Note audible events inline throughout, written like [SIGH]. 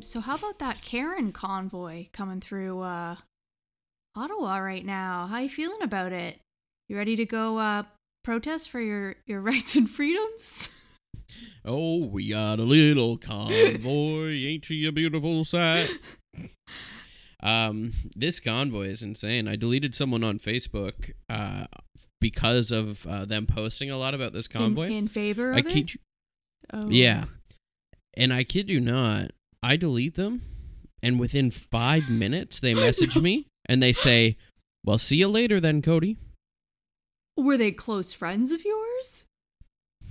Um, so how about that Karen convoy coming through uh Ottawa right now? How you feeling about it? You ready to go uh protest for your your [LAUGHS] rights and freedoms? Oh, we got a little convoy, ain't she a beautiful sight? [LAUGHS] um, this convoy is insane. I deleted someone on Facebook uh because of uh, them posting a lot about this convoy. In, in favor of I it? kid you, Oh. yeah, and I kid you not, I delete them, and within five minutes they message me and they say, "Well, see you later, then, Cody." Were they close friends of yours?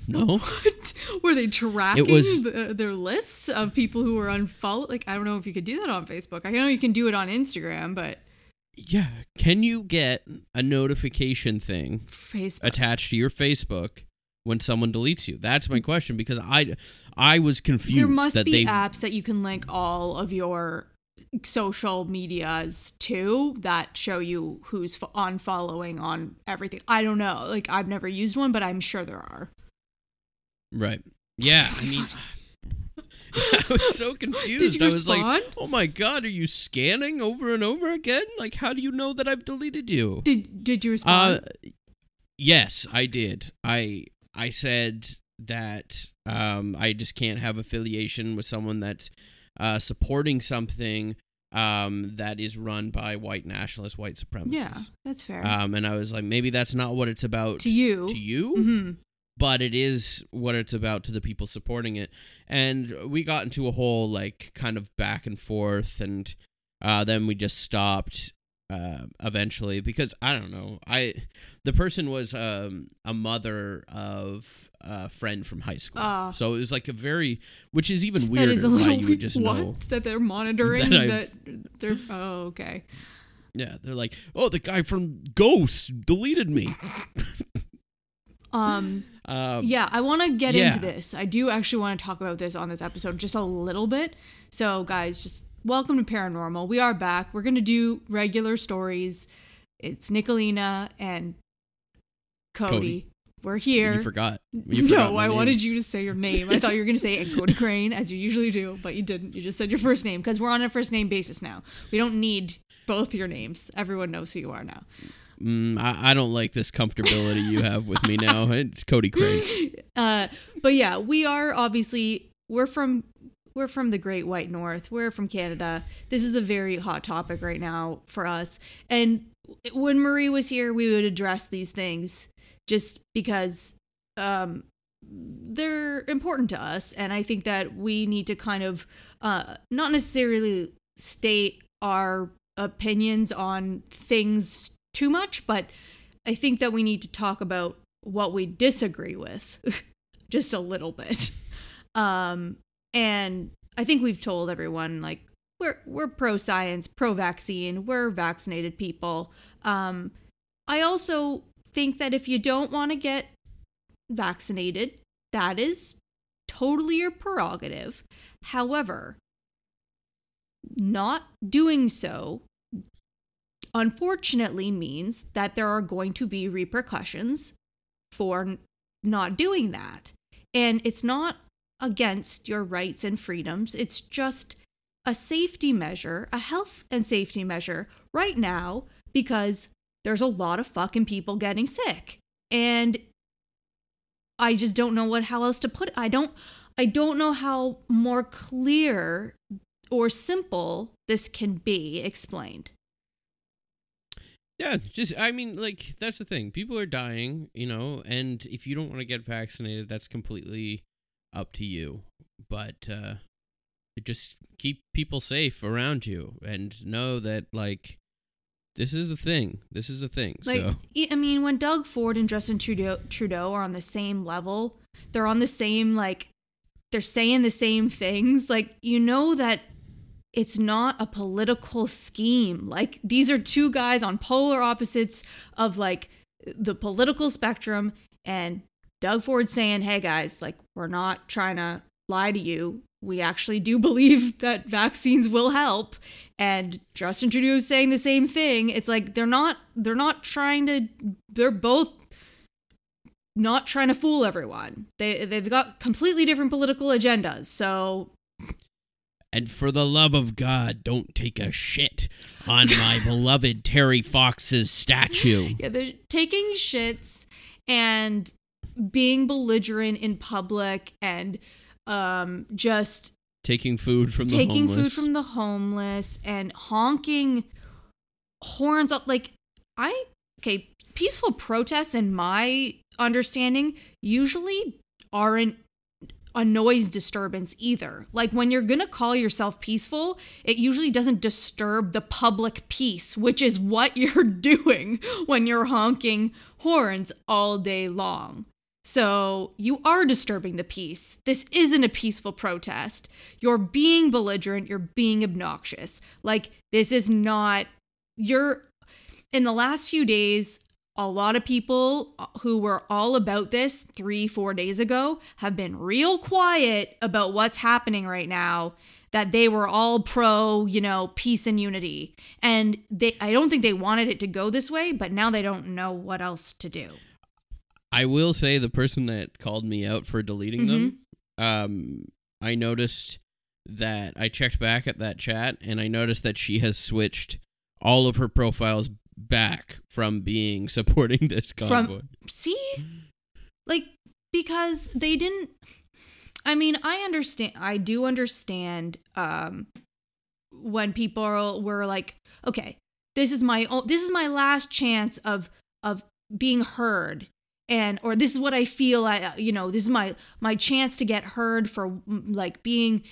No, [LAUGHS] What? Were they tracking was- the, their lists of people who were unfollowed? Like, I don't know if you could do that on Facebook. I know you can do it on Instagram, but yeah. Can you get a notification thing Facebook. attached to your Facebook when someone deletes you? That's my question because I I was confused there must that be they apps that you can link all of your social medias to that show you who's on following on everything. I don't know. Like, I've never used one, but I'm sure there are. right. Yeah, I mean [LAUGHS] [LAUGHS] I was so confused. you I was like, respond? "Oh my god, are you scanning over and over again? Like how do you know that I've deleted you?" Did Did you Uh respond? yes, I did. I I said that um I just can't have affiliation with someone that's uh supporting something um that is run by white nationalists, white supremacists. yeah, that's fair. Um, and I was like, maybe that's not what it's about to you. To you, hmm but it is what it's about to the people supporting it. And we got into a whole like kind of back and forth, and uh, then we just stopped uh, eventually because I don't know. I the person was um, a mother of a friend from high school, Ah. so it was like a very, which is even That weirder. is a why little you would just what? know. that they're monitoring [LAUGHS] that that, they're. Oh, okay. Yeah, they're like, oh, the guy from Ghost deleted me. [LAUGHS] Um. Um, yeah, I want to get yeah. into this. I do actually want to talk about this on this episode just a little bit. So, guys, just welcome to Paranormal. We are back. We're going to do regular stories. It's Nicolina and Cody. Cody. We're here. You forgot. You [LAUGHS] forgot no, I name. wanted you to say your name. I thought you were going to say and Cody [LAUGHS] Crane, as you usually do, but you didn't. You just said your first name because we're on a first name basis now. We don't need both your names. Everyone knows who you are now. Mm, I, I don't like this comfortability you have with me now. [LAUGHS] It's Cody Crane. Uh, but yeah, we are obviously we're from we're from the Great White North. We're from Canada. This is a very hot topic right now for us. And when Marie was here, we would address these things just because um, they're important to us. And I think that we need to kind of uh, not necessarily state our opinions on things too much, but I think that we need to talk about what we disagree with [LAUGHS] just a little bit. Um, and I think we've told everyone like we're we're pro science, pro vaccine, we're vaccinated people. Um, I also think that if you don't want to get vaccinated, that is totally your prerogative. However, not doing so unfortunately means that there are going to be repercussions for not doing that. And it's not against your rights and freedoms. It's just a safety measure, a health and safety measure right now because there's a lot of fucking people getting sick. And I just don't know what how else to put it. I don't I don't know how more clear or simple this can be explained. Yeah, just I mean, like that's the thing. People are dying, you know, and if you don't want to get vaccinated, that's completely up to you. But uh just keep people safe around you and know that like this is the thing. This is the thing. Like so I I mean, when Doug Ford and Justin Trudeau Trudeau are on the same level, they're on the same like they're saying the same things. Like you know that it's not a political scheme. Like these are two guys on polar opposites of like the political spectrum and Doug Ford saying, "Hey guys, like we're not trying to lie to you. We actually do [LAUGHS] believe that vaccines will help." And Justin Trudeau is saying the same thing. It's like they're not they're not trying to they're both not trying to fool everyone. They they've got completely different political agendas. So and for the love of God, don't take a shit on my [LAUGHS] beloved Terry Fox's statue. Yeah, they're taking shits and being belligerent in public and um just Taking food from the taking food homeless. from the homeless and honking horns up like I okay, peaceful protests in my understanding usually aren't a noise disturbance either. Like when you're to call yourself peaceful, it usually doesn't disturb the public peace, which is what [LAUGHS] you're doing when you're honking horns all day long. So you are disturbing the peace. This isn't a peaceful protest. You're being belligerent, you're being obnoxious. Like this is not you're in the last few days a lot of people who were all about this three, four days ago have been real quiet about what's happening right now. That they were all pro, you know, peace and unity. And they I don't think they wanted it to go this way, but now they don't know what else to do. I will say the person that called me out for deleting them, um, I noticed that I checked back at that chat and I noticed that she has switched all of her profiles back from being [LAUGHS] supporting this convoy. From see? Like because they didn't I mean, I understand I do understand um when people were like, okay, this is my o- this is my last chance of of being heard and or this is what I feel I you know, this is my my chance to get heard for mm, like being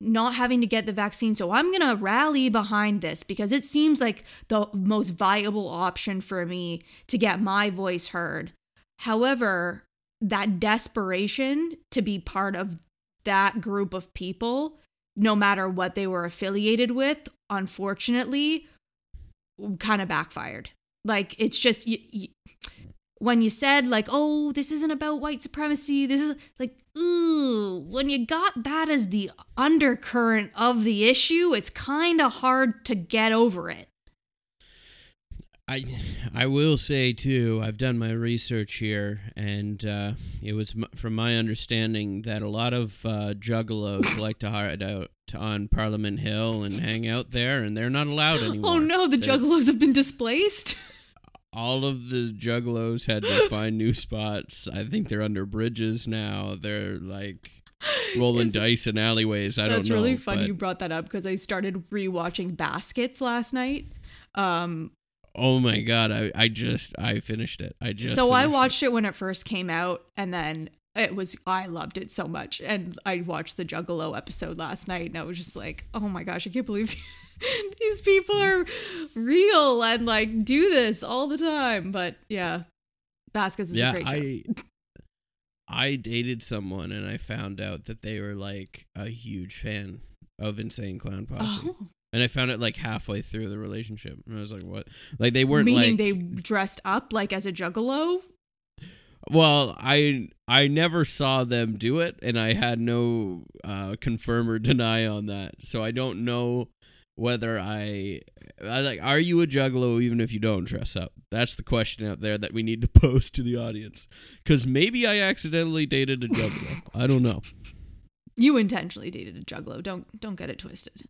not having to get the vaccine. So I'm going to rally behind this because it seems like the most viable option for me to get my voice heard. However, that desperation to be part of that group of people, no matter what they were affiliated with, unfortunately, kind of backfired. Like it's just you, you, when you said like, "Oh, this isn't about white supremacy. This is like, ooh." When you got that as the undercurrent of the issue, it's kind of hard to get over it. I I will say too, I've done my research here, and uh, it was m- from my understanding that a lot of uh, juggalos [LAUGHS] like to hide out on Parliament Hill and hang out there, and they're not allowed [LAUGHS] anymore. Oh no, the That's- juggalos have been displaced. [LAUGHS] all of the juggalos had to [LAUGHS] find new spots. I think they're under bridges now. They're like [LAUGHS] rolling It's- dice in alleyways. I That's don't know. really fun but- you brought that up because I started rewatching Baskets last night. Um, oh my god! I I just I finished it. I just so I finished it. watched it. when it first came out, and then it was I loved it so much, and I watched the Juggalo episode last night, and I was just like, oh my gosh, I can't believe [LAUGHS] [LAUGHS] these people are real and like do this all the time. But yeah, Baskets is yeah, a great show. I [LAUGHS] I dated someone and I found out that they were like a huge fan of Insane Clown Posse. Oh, And I found it like halfway through the relationship. And I was like, what? Like they weren't meaning like they dressed up like as a Juggalo. Well, I I never saw them do it and I had no uh confirm or deny on that. So I don't know whether I I like are you a juggalo even if you don't dress up? That's the question out there that we need to [LAUGHS] pose to the audience. Cuz maybe I accidentally dated a juggalo. I don't know. [LAUGHS] You intentionally dated a juggalo. Don't don't get it twisted.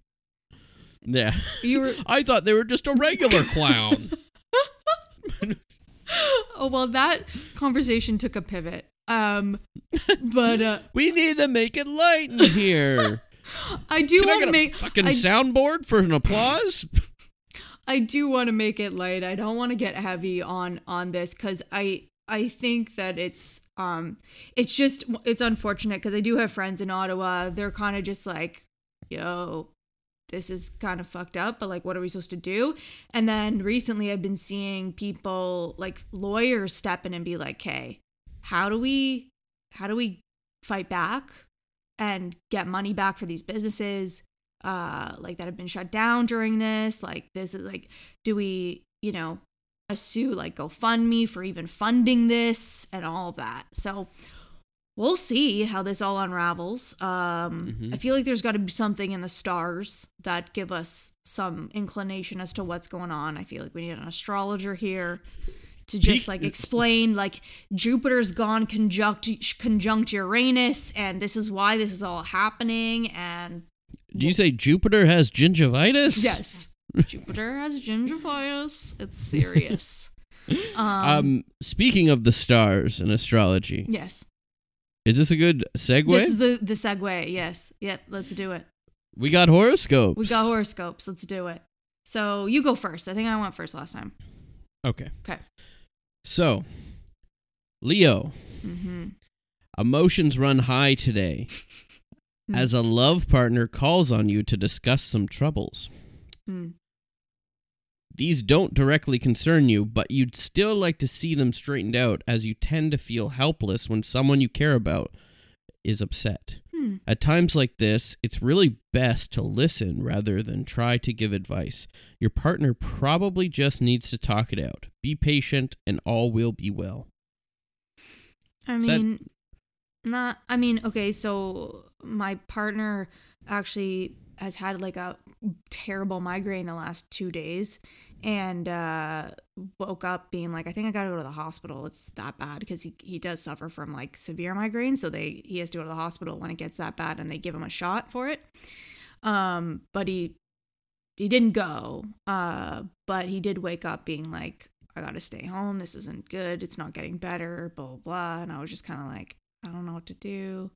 Yeah. You were [LAUGHS] I thought they were just a regular clown. oh well that conversation took a pivot. Um but uh we need to make it light in here. I do want to a make fucking I, soundboard for an applause? [LAUGHS] I do want to make it light. I don't want to get heavy on on this cuz I I think that it's um it's just it's unfortunate cuz I do have friends in Ottawa. They're kind of just like, "Yo, this is kind of fucked up, but like what are we supposed to do?" And then recently I've been seeing people like lawyers step in and be like, hey, how do we how do we fight back and get money back for these businesses uh like that have been shut down during this like this is like do we you know sue like GoFundMe for even funding this and all of that. So we'll see how this all unravels. Um Mhm. i feel like there's got to be something in the stars that give us some inclination as to what's going on. I feel like we need an astrologer here to just like explain like Jupiter's gone conjunct conjunct Uranus and this is why this is all happening and Do you say Jupiter has gingivitis? yes. Jupiter has gingivitis. It's serious. [LAUGHS] Um, Um, speaking of the stars and astrology, yes. is this a good segue? this is the the segue. Yes. Yep. Let's do it. We got horoscopes. we got horoscopes. Let's do it. So you go first. I think I went first last time. Okay. okay So, Leo, mm-hmm. emotions run high today [LAUGHS] Hmm. as a love partner calls on you to discuss some troubles. Hmm. These don't directly concern you, but you'd still like to see them straightened out as you tend to feel helpless when someone you care about is upset. Hmm. At times like this, it's really best to listen rather than try to give advice. Your partner probably just needs to talk it out. Be patient, and all will be well. I Is that- mean, not. I mean, okay. So my partner actually has had like a terrible migraine the last two days, and uh, woke up being like, I think I gotta go to the hospital. It's that bad because he he does suffer from like severe migraine, so they he has to go to the hospital when it gets that bad, and they give him a shot for it. Um, but he he didn't go. Uh, but he did wake up being like, I gotta stay home. This isn't good. It's not getting better. Blah blah blah. And I was just kind of like, I don't know what to do,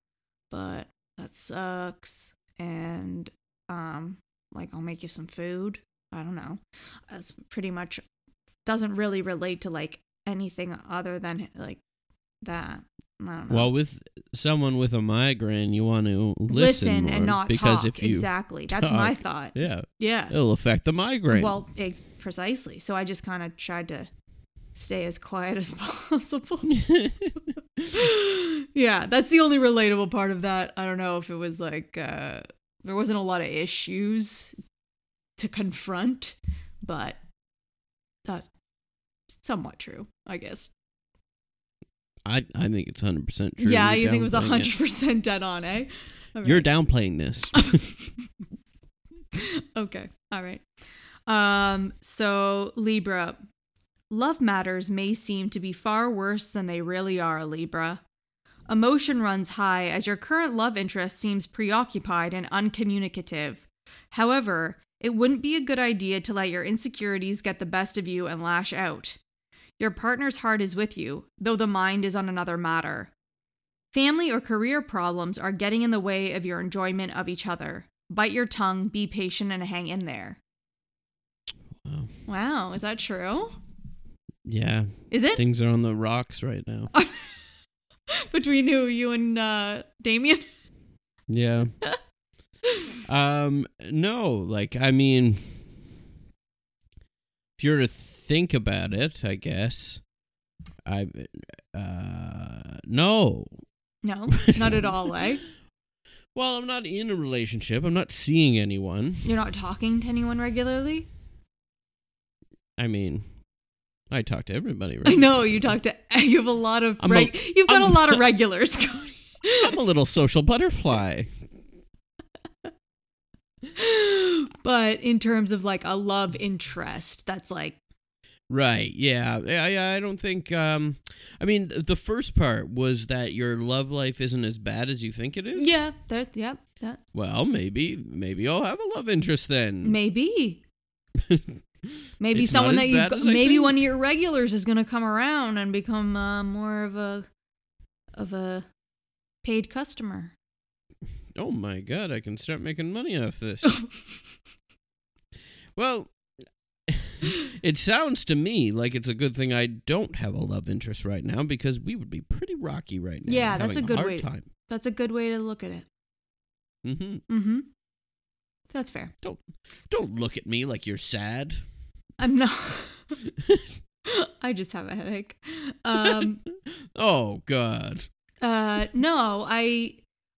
but that sucks. And um, like I'll make you some food. I don't know. That's pretty much doesn't really relate to like anything other than like that. I don't know. Well, with someone with a migraine, you want to listen, listen, and not because talk. if you exactly. That's my thought. yeah, Yeah. it'll affect the migraine. Well, ex- precisely. So I just kind of tried to stay as quiet as [LAUGHS] possible. [LAUGHS] yeah, that's the only relatable part of that. I don't know if it was like uh there wasn't a lot of issues to confront, but that's somewhat true, I guess. I I think it's hundred percent true. yeah, You're you think it was hundred percent dead on, eh? All You're downplaying this. [LAUGHS] okay. All right. Um so Libra love matters may seem to be far worse than they really are, Libra. Emotion runs high as your current love interest seems preoccupied and uncommunicative. However, it wouldn't be a good idea to let your insecurities get the best of you and lash out. Your partner's heart is with you, though the mind is on another matter. Family or career problems are getting in the way of your enjoyment of each other. Bite your tongue, be patient, and hang in there. Wow. Wow, is that true? Yeah, Is it things are on the rocks right now. [LAUGHS] between who you and uh, Damien? Yeah. [LAUGHS] um. No, like I mean, if you were to think about it, I guess. I. Uh. No. No, [LAUGHS] not at all. Eh? Well, I'm not in a relationship. I'm not seeing anyone. You're not talking to anyone regularly. I mean, I talk to everybody. Right? I know you talk to. [LAUGHS] You have a lot of. I'm a- you've got I'm- a lot of [LAUGHS] regulars. Cody. I'm a little social butterfly. [LAUGHS] but in terms of like a love interest, that's like Right. Yeah. Yeah. yeah, I don't think. Um, I mean, the first part was that your love life isn't as bad as you think it is. Yeah, that yep, that Well, maybe, maybe I'll have a love interest then. maybe. [LAUGHS] Maybe It's someone that you I maybe think. one of your regulars is going to come around and become uh, more of a of a paid customer. Oh my god, I can start making money off this. [LAUGHS] well, [LAUGHS] it sounds to me like it's a good thing I don't have a love interest right now because we would be pretty rocky right now. Yeah, that's a good hard way to- time. That's a good way to look at it. hmm Mhm. That's fair. Don't Don't look at me like you're sad. I'm not [LAUGHS] I just have a headache. Um oh god. Uh, no, I,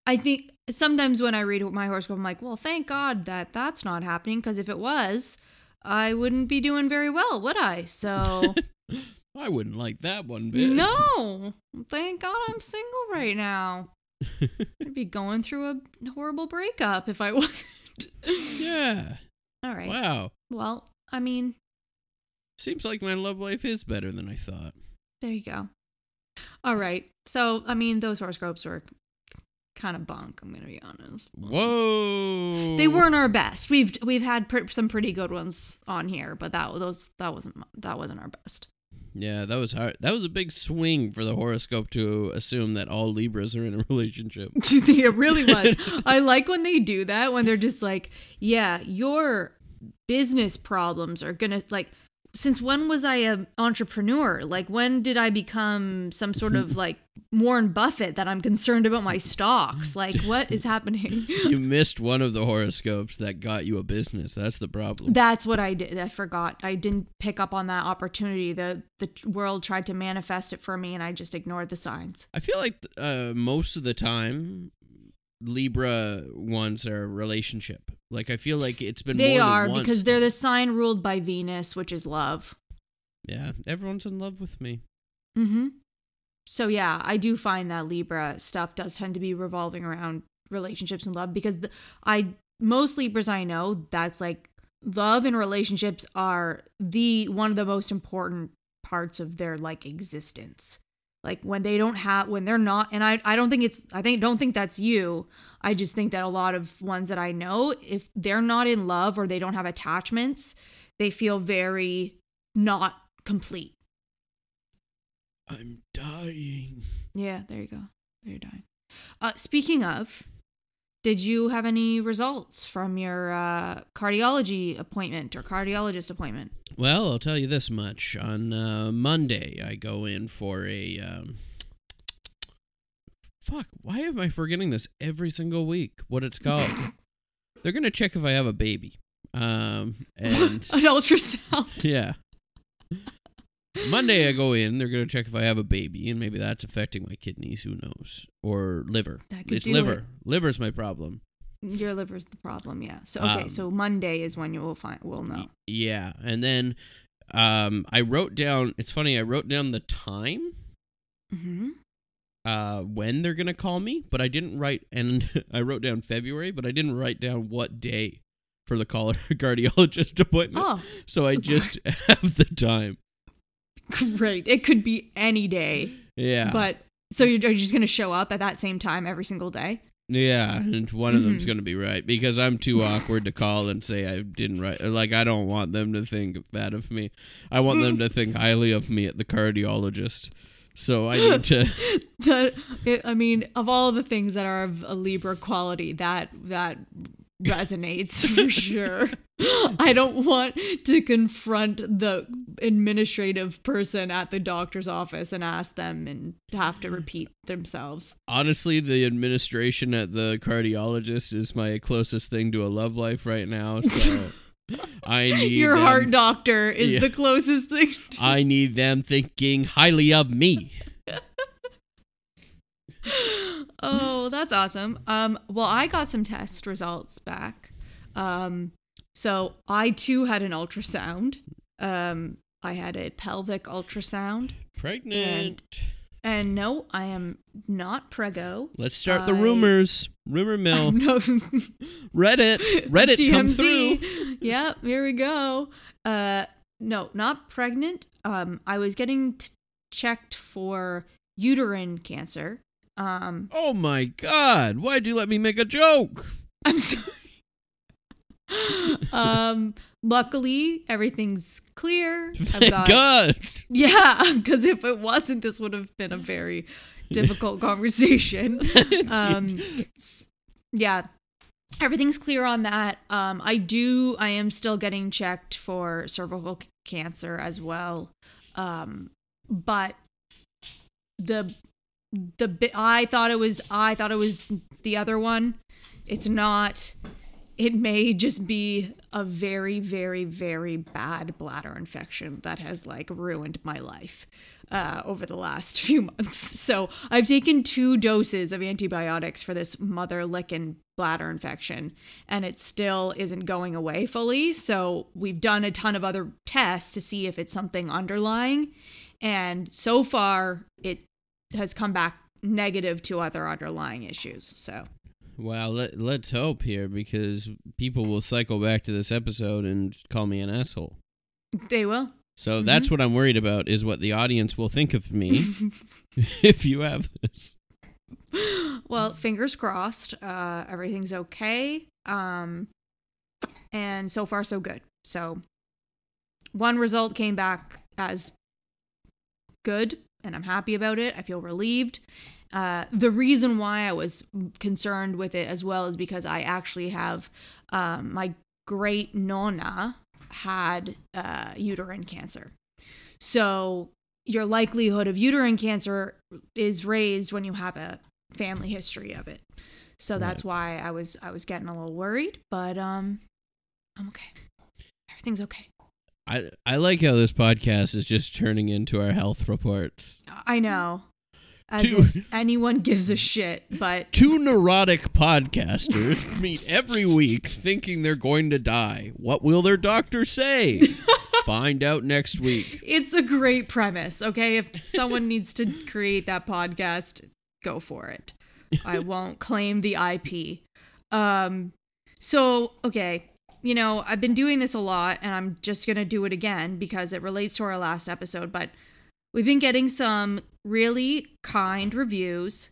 I think sometimes when I read my horoscope, I'm like, well, thank God that that's not happening because if it was, I wouldn't be doing very well, would I? So [LAUGHS] I wouldn't like that one bit. no, [LAUGHS] thank God I'm single right now. [LAUGHS] I'd be going through a horrible breakup if I wasn't. yeah. All right. Wow. Well, I mean, Seems like my love life is better than I thought. there you go. All right. So, I mean, those horoscopes were kind of bunk. I'm gonna be honest. Um, Whoa. They weren't our best. We've we've had pr- some pretty good ones on here, but that those that wasn't that wasn't our best. Yeah, that was hard. That was a big swing for the horoscope to assume that all Libras are in a [LAUGHS] relationship. [LAUGHS] it really was. I like when they do that when they're just like, yeah, your business problems are gonna like. Since when was I an entrepreneur? Like, when did I become some sort of [LAUGHS] like Warren Buffett that I'm concerned about my stocks? [LAUGHS] Like, what is happening? [LAUGHS] you missed one of the horoscopes that got you a business. That's the problem. That's what I did. I forgot. I didn't pick up on that opportunity. The the world tried to manifest it for me, and I just ignored the signs. I feel like uh, most of the time, Libra ones are relationship. Like I feel like it's been They more than are because they're the sign ruled by Venus, which is love. yeah. Everyone's in love with me. Mm-hmm. So yeah, I do find that Libra stuff does tend to be revolving around relationships and love because the, I most Libras I know that's like love and relationships are the one of the most important parts of their like existence. Like when they don't have when they're not and I I don't think it's I think don't think that's you. I just think that a lot of ones that I know if they're not in love or they don't have attachments, they feel very not complete. I'm dying. Yeah, there you go. You're dying. Uh, speaking of, did you have any results from your uh, cardiology appointment or cardiologist appointment? Well, I'll tell you this much. On uh, Monday, I go in for a. Um, fuck, why am I forgetting this every single week? What it's called? [LAUGHS] They're going to check if I have a baby. Um, [LAUGHS] and An ultrasound. [LAUGHS] yeah. Monday, I go in. They're going to check if I have a baby, and maybe that's affecting my kidneys. Who knows? Or liver. That could It's do liver. it. Liver's my problem. Your liver's the problem. Yeah. So okay. Um, so Monday is when you will find. We'll know. Yeah, and then um, I wrote down. It's funny. I wrote down the time Mm-hmm. uh, when they're gonna call me, but I didn't write. And [LAUGHS] I wrote down February, but I didn't write down what day for the call [LAUGHS] cardiologist appointment. Oh, So I just [LAUGHS] have the time. Great! It could be any day, Yeah, but so you're, are just gonna show up at that same time every single day? yeah, and one of them's Mhm. gonna be right because I'm too [SIGHS] awkward to call and say I didn't write. Like I don't want them to think bad of me. I want them to think highly of me at the cardiologist. So I need to. [LAUGHS] that it, I mean, of all the things that are of a Libra quality, that that resonates for [LAUGHS] sure. I don't want to confront the administrative person at the doctor's office and ask them and have to repeat themselves. Honestly, the administration at the cardiologist is my closest thing to a love life right now. So [LAUGHS] I need Your them- heart doctor is Yeah. the closest thing. To- I need them thinking highly of me. [LAUGHS] oh, that's awesome. Um, well, I got some test results back. Um, so I too had an ultrasound. Um, I had a pelvic ultrasound, Pregnant. and no, I am not prego. Let's start the rumors. Rumor mill. [LAUGHS] No, Reddit. Reddit come through. Yep, here we go. Uh, no, not pregnant. Um, I was getting t- checked for uterine cancer. Um, Oh my god, why'd you let me make a joke? I'm sorry. [LAUGHS] um, luckily everything's clear. I've got God. yeah, [LAUGHS] because if it wasn't, this would have been a very difficult [LAUGHS] conversation. Um, yeah, everything's clear on that. Um, I do. I am still getting checked for cervical c- cancer as well. Um, but the the bit I thought it was I thought it was the other one. It's not. It may just be a very, very, very bad bladder infection that has like ruined my life uh, over the last [LAUGHS] few months. So I've taken two doses of antibiotics for this mother licking bladder infection, and it still isn't going away fully. So we've done a ton of other tests to see if it's something underlying, and so far it has come back negative to other underlying issues. So Well, let, let's hope here because people will cycle back to this episode and call me an asshole. they will. So that's what I'm worried about is what the audience will think of me [LAUGHS] if you have this. Well, fingers crossed. Uh, everything's okay. Um, and so far, so good. So, one result came back as good, and I'm happy about it. I feel relieved. Uh, the reason why I was concerned with it as well is because I actually have um, my great nonna had uh, uterine cancer. So, your likelihood of uterine cancer is raised when you have a family history of it. So that's why I was I was getting a little worried, but um I'm okay. Everything's okay. I, I like how this podcast is just turning into our health reports. I know. As Two- if anyone gives a shit, but Two neurotic podcasters [LAUGHS] meet every week thinking they're going to die. What will their doctor say? [LAUGHS] Find out next week. it's a great premise, okay? If someone needs to create that podcast, go for it. I [LAUGHS] won't claim the IP. Um so okay, you know, I've been doing this a lot and I'm just going to do it again because it relates to our last episode, but we've been getting some really kind reviews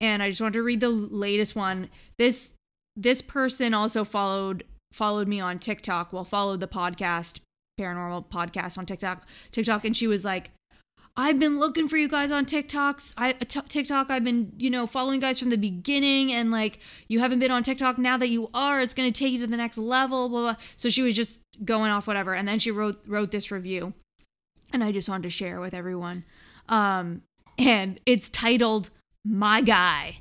and I just want to read the latest one. This this person also followed followed me on TikTok, well followed the podcast paranormal podcast on TikTok. TikTok and she was like I've been looking for you guys on TikToks. I uh, t- TikTok. I've been, you know, following guys from the beginning, and like you haven't been on TikTok. Now that you are, it's gonna take you to the next level. Blah blah. So she was just going off whatever, and then she wrote wrote this review, and I just wanted to share with everyone. Um, and it's titled "My Guy,"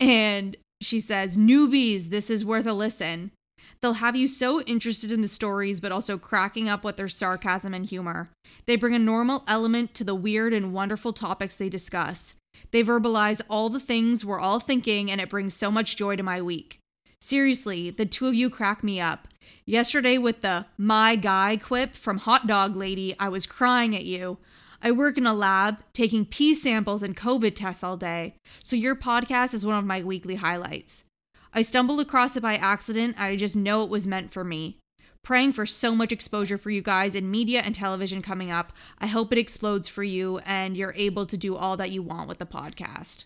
and she says, "Newbies, this is worth a listen." They'll have you so interested in the stories, but also cracking up with their sarcasm and humor. They bring a normal element to the weird and wonderful topics they discuss. They verbalize all the things we're all thinking, and it brings so much joy to my week. Seriously, the two of you crack me up. Yesterday, with the my guy quip from Hot Dog Lady, I was crying at you. I work in a lab taking pee samples and COVID tests all day, so your podcast is one of my weekly highlights. I stumbled across it by accident. I just know it was meant for me. Praying for so much exposure for you guys in media and television coming up. I hope it explodes for you and you're able to do all that you want with the podcast.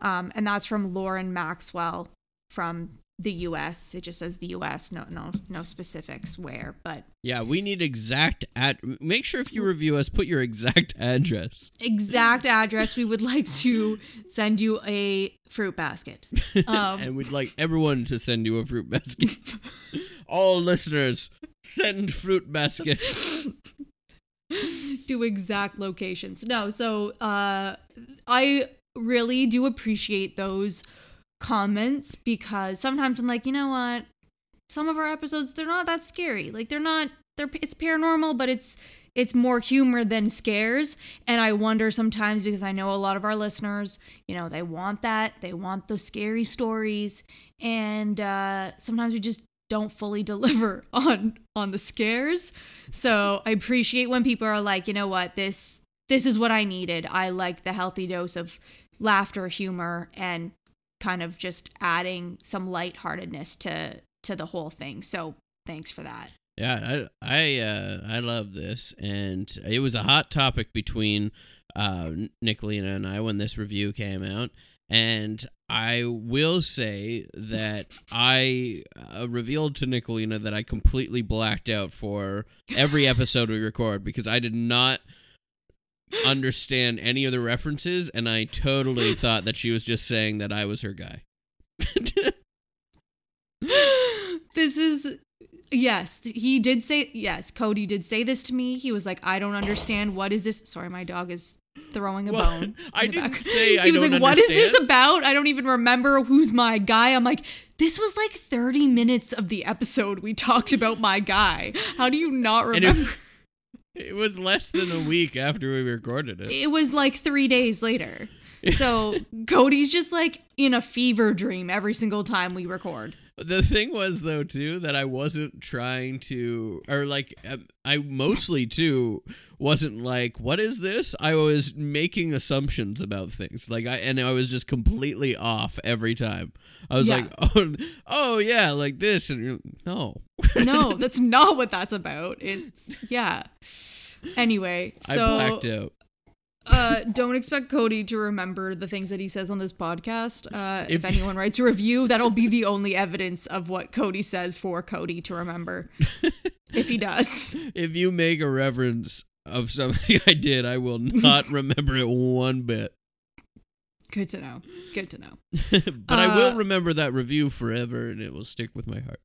Um, and that's from Lauren Maxwell from the U.S. It just says the U.S. No, no, no specifics where, but Yeah, we need exact ad. Make sure if you review us, put your exact address. exact address. We would like to send you a fruit basket. [LAUGHS] Um, and we'd like everyone to send you a fruit basket. [LAUGHS] All listeners, send fruit basket. [LAUGHS] to exact locations. No, so uh I really do appreciate those comments because sometimes I'm like, you know what? Some of our episodes they're not that scary. Like they're not they're it's paranormal, but it's it's more humor than scares and I wonder sometimes because I know a lot of our listeners, you know, they want that. They want those scary stories and uh sometimes we just don't fully [LAUGHS] deliver on on the scares. So I appreciate when people are like, you know what, this this is what I needed. I like the healthy dose of laughter, humor, and kind of just adding some lightheartedness to to the whole thing. So thanks for that. Yeah, I I uh, I love this, and it was a hot topic between uh, Nicolina and I when this review came out. And I will say that I uh, revealed to Nicolina that I completely blacked out for every episode we record because I did not understand any of the references, and I totally [LAUGHS] thought that she was just saying that I was her guy. [LAUGHS] this is yes he did say yes cody did say this to me. He was like i don't understand. What is this? Sorry my dog is throwing a Well, bone I didn't back. say he I was like what is this about? I don't even remember who's my guy. I'm like this was like 30 minutes of the episode we talked about my guy. How do you not remember it, was less than a week after we recorded it. it was like three days later so [LAUGHS] cody's just like in a fever dream every single time we record The thing was though too that I wasn't trying to or like um, I mostly too wasn't like what is this? I was making assumptions about things. Like I and I was just completely off every time. I was Yeah. like [LAUGHS] oh, oh yeah, like this and you're- no. no [LAUGHS] that's not what that's about it's yeah anyway I so blacked out. Uh, don't expect Cody to remember the things that he says on this podcast. Uh, if, If- anyone writes a review, that'll be the only evidence of what Cody says for Cody to remember. if he does. [LAUGHS] If you make a reference of something [LAUGHS] I did, I will not [LAUGHS] remember it one bit. Good to know. Good to know. but I will Uh, remember that review forever and it will stick with my heart.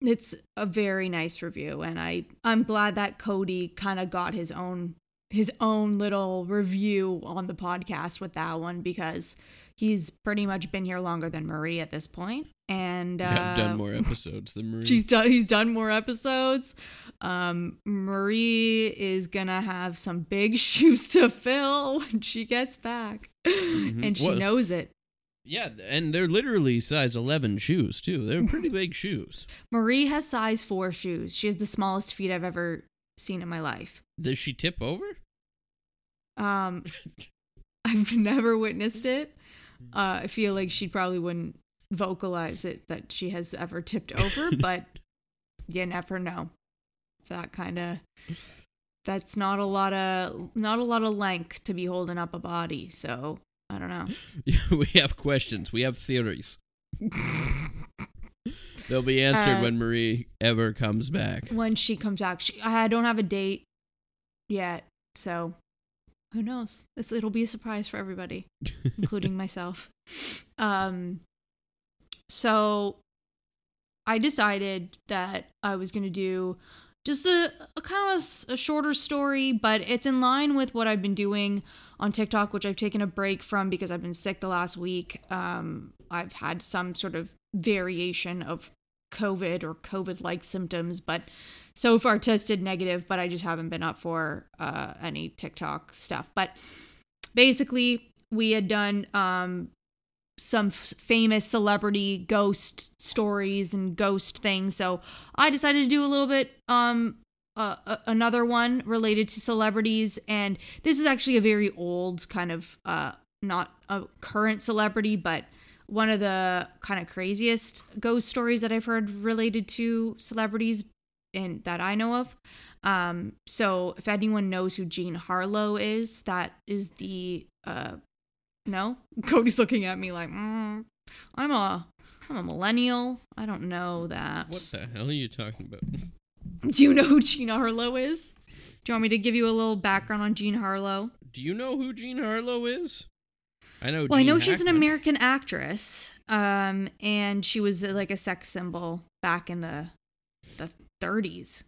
It's a very nice review, and I I'm glad that Cody kind of got his own his own little review on the podcast with that one because he's pretty much been here longer than Marie at this point, and uh, done more episodes than [LAUGHS] Marie. She's done. He's done more episodes. Um, Marie is gonna have some big [LAUGHS] shoes to fill when she gets back, and she What- knows it. Yeah, and they're literally size 11 shoes, too. They're pretty big shoes. Marie has size four shoes. She has the smallest feet I've ever seen in my life. Does she tip over? Um, [LAUGHS] I've never witnessed it. Uh, I feel like she probably wouldn't vocalize it that she has ever tipped over, [LAUGHS] but you never know. That kind of that's not a lot of not a lot of length to be holding up a body. So I don't know. [LAUGHS] we have questions. We have theories. They'll be answered Uh, when Marie ever comes back. When she comes back, she, I don't have a date yet, so who knows? It's, it'll be a surprise for everybody. [LAUGHS] including myself. Um, so I decided that I was going to do just a, a kind of a shorter story, but it's in line with what I've been doing on TikTok, which I've taken a break from because I've been sick the last week. Um, I've had some sort of variation of COVID or COVID like symptoms, but so far tested negative, but I just haven't been up for uh, any TikTok stuff. But basically we had done um some f- famous celebrity ghost stories and ghost things so i decided to do a little bit um uh, a- another one related to celebrities and this is actually a very old kind of uh not a current celebrity but one of the kind of craziest ghost stories that i've heard related to celebrities and that i know of um, so if anyone knows who Jean Harlow is, that is the uh no? [LAUGHS] Cody's looking at me like, mm, I'm a I'm a millennial. I don't know that. What the hell are you talking about? [LAUGHS] Do you know who Jean Harlow is? Do you want me to give you a little background on Jean Harlow? Do you know who Jean Harlow is? I know. Well, I Gene know she's an Hackman. American actress, um, and she was uh, like a sex symbol back in the the 30s.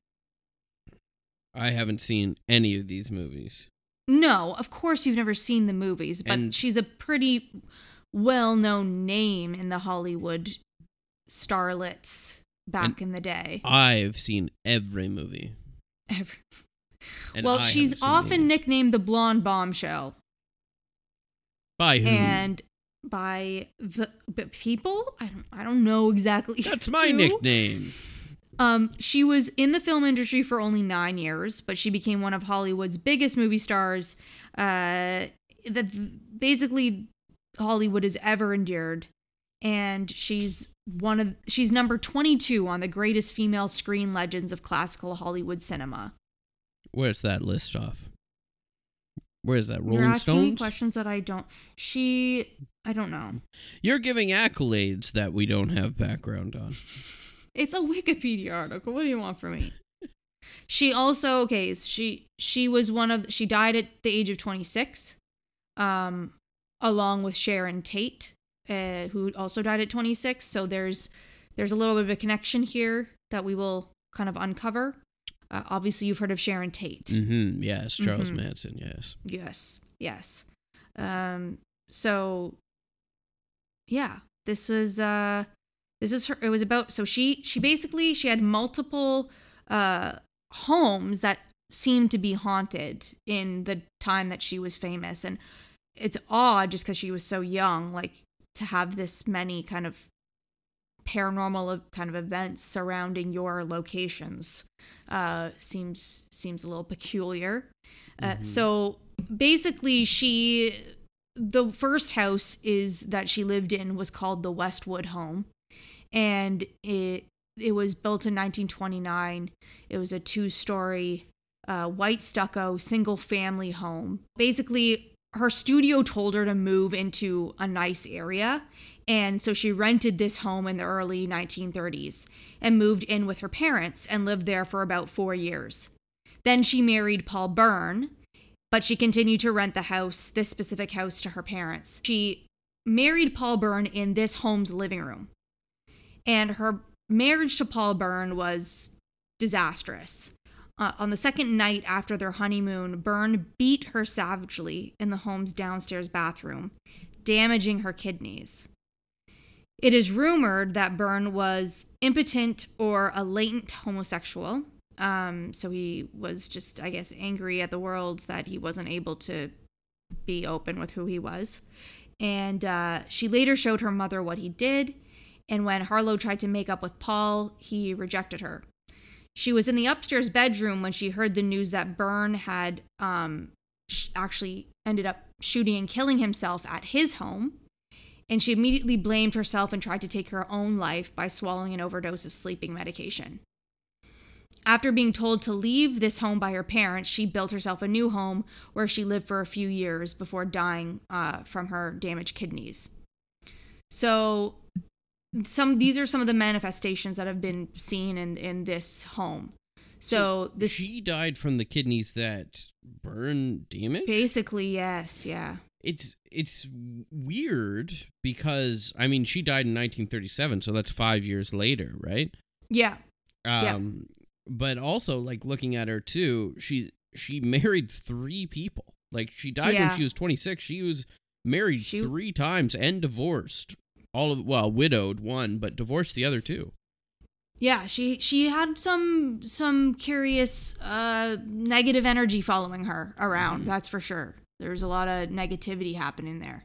I haven't seen any of these movies. No, of course you've never seen the movies, but And- she's a pretty well-known name in the Hollywood starlets back in the day. I've seen every movie. Every- and well, I she's often movies. nicknamed the blonde bombshell, by who? and by the but people, I don't, I don't know exactly. [LAUGHS] That's my who. nickname. Um, she was in the film industry for only nine years, but she became one of Hollywood's biggest movie stars. Uh, that basically Hollywood has ever endured, and she's one of she's number 22 on the greatest female screen legends of classical Hollywood cinema. Where's that list off? Where's that? Rolling You're asking me questions that I don't. She, I don't know. You're giving accolades that we don't have background on. [LAUGHS] It's a Wikipedia article. What do you want from me? She also okay. She she was one of she died at the age of 26, um, along with Sharon Tate, uh, who also died at 26. So there's there's a little bit of a connection here that we will kind of uncover. Uh, obviously, you've heard of Sharon Tate. Mm-hmm. Yes, Charles Mhm. Manson. Yes. Yes, yes. Um, so yeah, this was uh this is her it was about so she she basically she had multiple uh homes that seemed to be haunted in the time that she was famous and it's odd just because she was so young like to have this many kind of paranormal kind of events surrounding your locations uh seems seems a little peculiar. Uh, so basically she the first house is that she lived in was called the Westwood home. And it it was built in 1929 it was a two-story uh, white stucco single family home. Basically her studio told her to move into a nice area and so she rented this home in the early 1930s and moved in with her parents and lived there for about four years then she married Paul Bern, but she continued to rent the house, this specific house, to her parents. She married Paul Bern in this home's living room. And her marriage to Paul Bern was disastrous. Uh, on the second night after their honeymoon, Bern beat her savagely in the home's downstairs bathroom, damaging her kidneys. It is rumored that Bern was impotent or a latent homosexual. Um, so he was just, I guess, angry at the world that he wasn't able to be open with who he was. And uh, she later showed her mother what he did. And when Harlow tried to make up with Paul, he rejected her. She was in the upstairs bedroom when she heard the news that Bern had um, actually ended up shooting and killing himself at his home. And she immediately blamed herself and tried to take her own life by swallowing an overdose of sleeping medication. After being told to leave this home by her parents, she built herself a new home where she lived for a few years before dying uh, from her damaged kidneys. So, some these are some of the manifestations that have been seen in in this home. So, this she died from the kidneys that Bern damage. basically yes, yeah, It's it's weird because I mean she died in 1937, so that's five years later, right? yeah, Yeah. Um, but also like looking at her too, she she married three people. Like she died Yeah. when she was 26. She was married She- three times and divorced. All of well, widowed one, but divorced the other two. yeah. She she had some some curious uh, negative energy following her around. That's for sure. There's a lot of negativity happening there.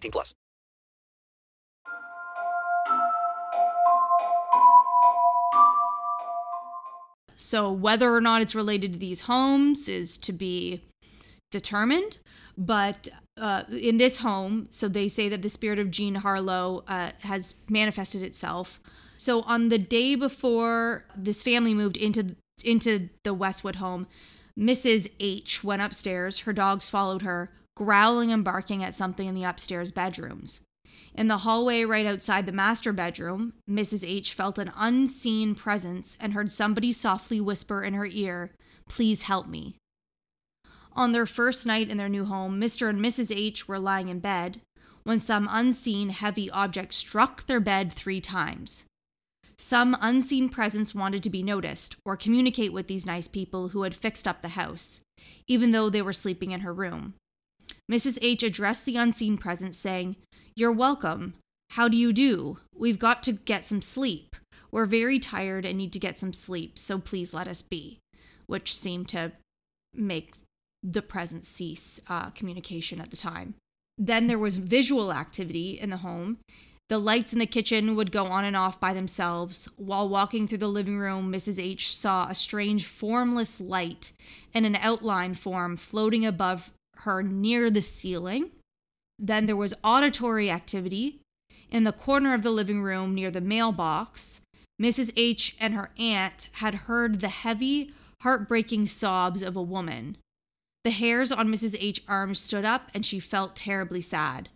18 plus. So whether or not it's related to these homes is to be determined. But uh, in this home, so they say that the spirit of Jean Harlow uh, has manifested itself. So on the day before this family moved into into the Westwood home, Mrs. H went upstairs. Her dogs followed her, growling and barking at something in the upstairs bedrooms. In the hallway right outside the master bedroom, Mrs. H felt an unseen presence and heard somebody softly whisper in her ear, Please help me. On their first night in their new home, Mr. and Mrs. H were lying in bed when some unseen heavy object struck their bed three times. Some unseen presence wanted to be noticed or communicate with these nice people who had fixed up the house, even though they were sleeping in her room. Mrs. H addressed the unseen presence, saying, You're welcome. How do you do? We've got to get some sleep. We're very tired and need to get some sleep, so please let us be. Which seemed to make the presence cease uh, communication at the time. Then there was visual activity in the home. The lights in the kitchen would go on and off by themselves. While walking through the living room, Mrs. H saw a strange formless light in an outline form floating above her near the ceiling. Then there was auditory activity in the corner of the living room near the mailbox. Mrs. H and her aunt had heard the heavy, heartbreaking sobs of a woman. The hairs on Mrs. H arms stood up and she felt terribly sad.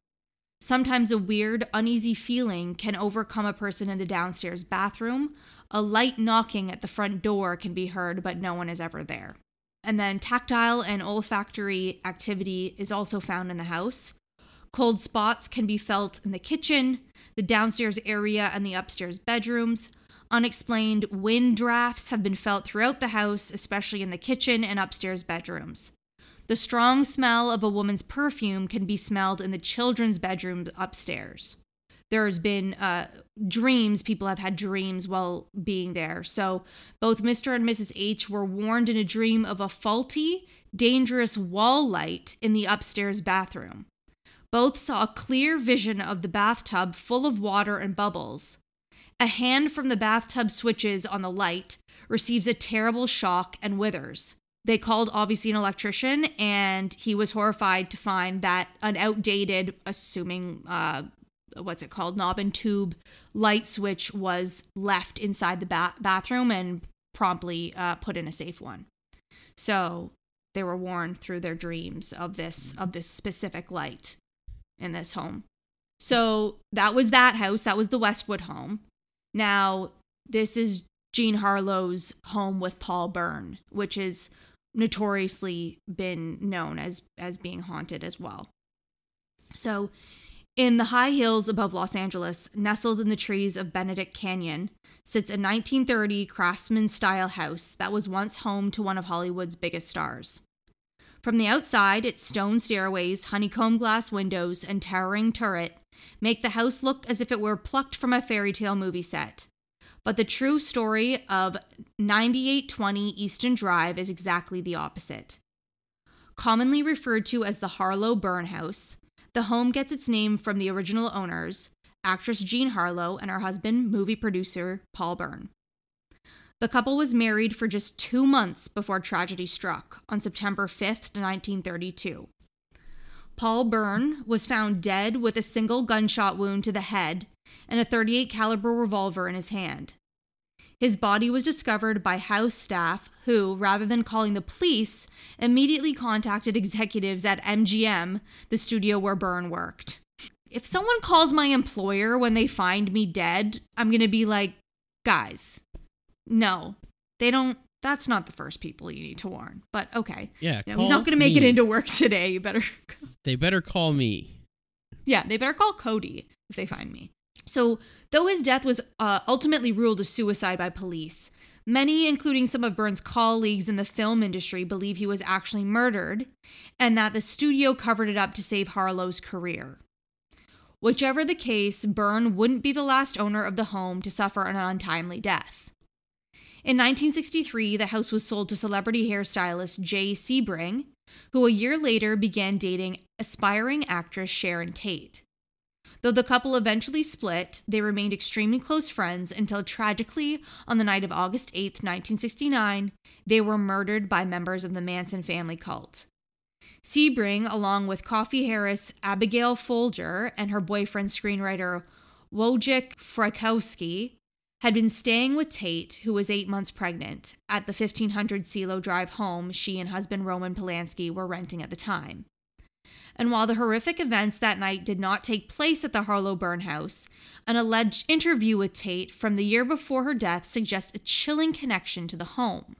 Sometimes a weird, uneasy feeling can overcome a person in the downstairs bathroom. A light knocking at the front door can be heard, but no one is ever there. And then tactile and olfactory activity is also found in the house. Cold spots can be felt in the kitchen, the downstairs area, and the upstairs bedrooms. Unexplained wind drafts have been felt throughout the house, especially in the kitchen and upstairs bedrooms. The strong smell of a woman's perfume can be smelled in the children's bedroom upstairs. There's been uh, dreams, people have had dreams while being there. So both Mr. and Mrs. H were warned in a dream of a faulty, dangerous wall light in the upstairs bathroom. Both saw a clear vision of the bathtub full of water and bubbles. A hand from the bathtub switches on the light, receives a terrible shock, and withers they called obviously an electrician and he was horrified to find that an outdated assuming uh what's it called knob and tube light switch was left inside the ba- bathroom and promptly uh, put in a safe one. So they were warned through their dreams of this of this specific light in this home. So that was that house. That was the westwood home. Now this is jean harlow's home with paul Bern which is notoriously been known as as being haunted as well. So, in the high hills above Los Angeles, nestled in the trees of Benedict Canyon, sits a 1930 craftsman style house that was once home to one of Hollywood's biggest stars. From the outside, its stone stairways, honeycomb glass windows, and towering turret make the house look as if it were plucked from a fairy tale movie set. But the true story of 9820 Easton Drive is exactly the opposite. Commonly referred to as the Harlow Bern House, the home gets its name from the original owners, actress Jean Harlow and her husband, movie producer Paul Bern. The couple was married for just two months before tragedy struck on September 5th, 1932. Paul Bern was found dead with a single gunshot wound to the head and a 38 caliber revolver in his hand. His body was discovered by house staff who, rather than calling the police, immediately contacted executives at MGM, the studio where Bern worked. If someone calls my employer when they find me dead, I'm going to be like, guys, no, they don't. That's not the first people you need to warn. But okay. Yeah. You know, he's not going to make me. it into work today. You better. [LAUGHS] They better call me. Yeah, they better call Cody if they find me. So, though his death was uh, ultimately ruled a suicide by police, many, including some of Bern's colleagues in the film industry, believe he was actually murdered and that the studio covered it up to save Harlow's career. Whichever the case, Bern wouldn't be the last owner of the home to suffer an untimely death. In 1963, the house was sold to celebrity hairstylist Jay Sebring, who a year later began dating aspiring actress Sharon Tate. Though the couple eventually split, they remained extremely close friends until tragically, on the night of August 8, 1969, they were murdered by members of the Manson family cult. Sebring, along with Coffee Harris, Abigail Folger, and her boyfriend screenwriter Wojciech Frykowski, had been staying with Tate, who was eight months pregnant, at the 1500 Cielo Drive home she and husband Roman Polanski were renting at the time. And while the horrific events that night did not take place at the Harlow Bern house, an alleged interview with Tate from the year before her death suggests a chilling connection to the home.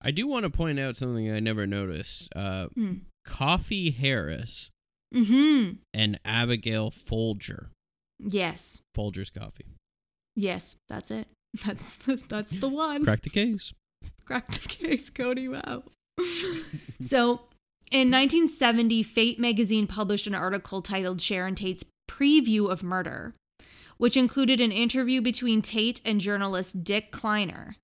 I do want to point out something I never noticed. Uh, Hmm. Coffee Harris Mm-hmm. and Abigail Folger. Yes. Folger's Coffee. Yes, that's it. [LAUGHS] That's that's the one. Crack the case. Crack the case, Cody. Wow. [LAUGHS] so, in 1970, Fate magazine published an article titled Sharon Tate's Preview of Murder, which included an interview between Tate and journalist Dick Kleiner.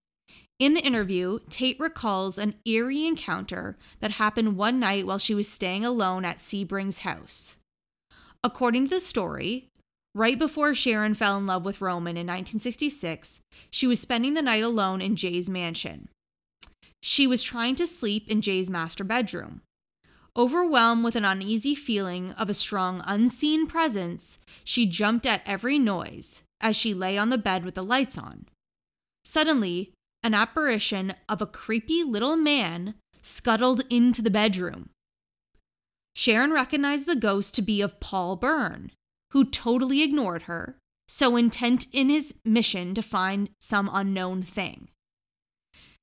In the interview, Tate recalls an eerie encounter that happened one night while she was staying alone at Sebring's house. According to the story, right before Sharon fell in love with Roman in 1966, she was spending the night alone in Jay's mansion. She was trying to sleep in Jay's master bedroom. Overwhelmed with an uneasy feeling of a strong unseen presence, she jumped at every noise as she lay on the bed with the lights on. Suddenly, an apparition of a creepy little man scuttled into the bedroom. Sharon recognized the ghost to be of Paul Bern, who totally ignored her, so intent in his mission to find some unknown thing.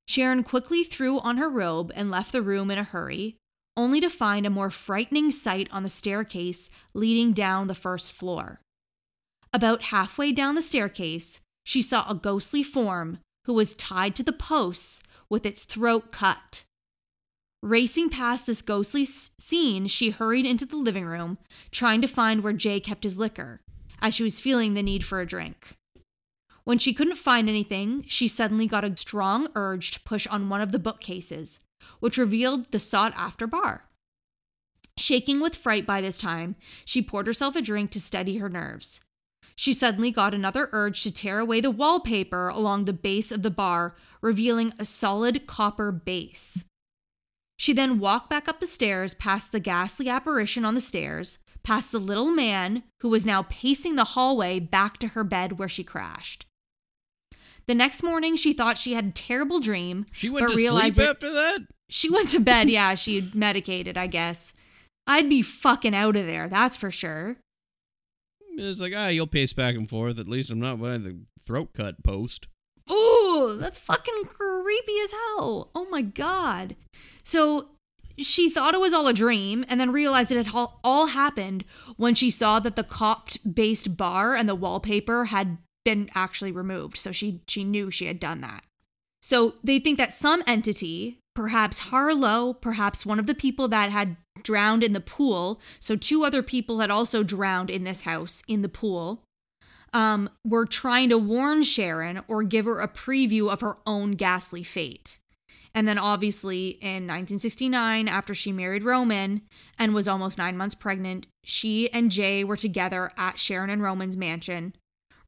Sharon quickly threw on her robe and left the room in a hurry, only to find a more frightening sight on the staircase leading down the first floor. About halfway down the staircase, she saw a ghostly form who was tied to the posts with its throat cut. Racing past this ghostly scene, she hurried into the living room, trying to find where Jay kept his liquor, as she was feeling the need for a drink. When she couldn't find anything, she suddenly got a strong urge to push on one of the bookcases, which revealed the sought after bar. Shaking with fright by this time, she poured herself a drink to steady her nerves. She suddenly got another urge to tear away the wallpaper along the base of the bar, revealing a solid copper base. She then walked back up the stairs past the ghastly apparition on the stairs, past the little man who was now pacing the hallway back to her bed where she crashed. The next morning, she thought she had a terrible dream. She went but to realized sleep it- after that? She went to bed. Yeah, she had medicated, I guess. I'd be fucking out of there, that's for sure. It's like, ah, you'll pace back and forth. At least I'm not by the throat cut post. Ooh, that's fucking creepy as hell. Oh my god. So she thought it was all a dream and then realized it had all, all happened when she saw that the copped based bar and the wallpaper had been actually removed. So she she knew she had done that. So they think that some entity, perhaps Harlow, perhaps one of the people that had drowned in the pool, so two other people had also drowned in this house in the pool, um, were trying to warn Sharon or give her a preview of her own ghastly fate. And then, obviously, in 1969, after she married Roman and was almost nine months pregnant, she and Jay were together at Sharon and Roman's mansion.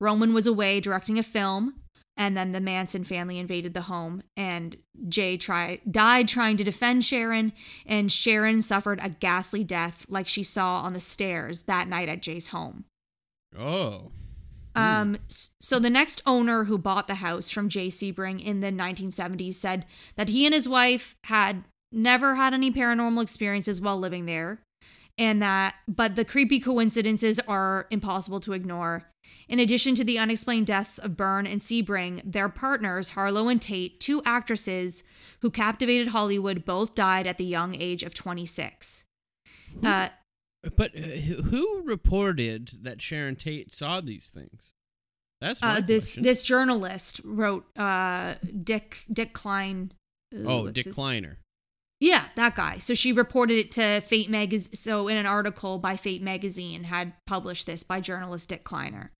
Roman was away directing a film, and then the Manson family invaded the home, and Jay tried died trying to defend Sharon, and Sharon suffered a ghastly death like she saw on the stairs that night at Jay's home. Oh. Um, so the next owner who bought the house from Jay Sebring in the 1970s said that he and his wife had never had any paranormal experiences while living there, and that but the creepy coincidences are impossible to ignore. In addition to the unexplained deaths of Bern and Sebring, their partners Harlow and Tate, two actresses who captivated Hollywood, both died at the young age of 26. Uh, But uh, who reported that Sharon Tate saw these things? That's my uh, this question. this journalist wrote uh Dick Dick Klein. uh, oh, Dick his- Kleiner. Yeah, that guy. So she reported it to Fate magazine. So in an article by Fate magazine had published this by journalist Dick Kleiner.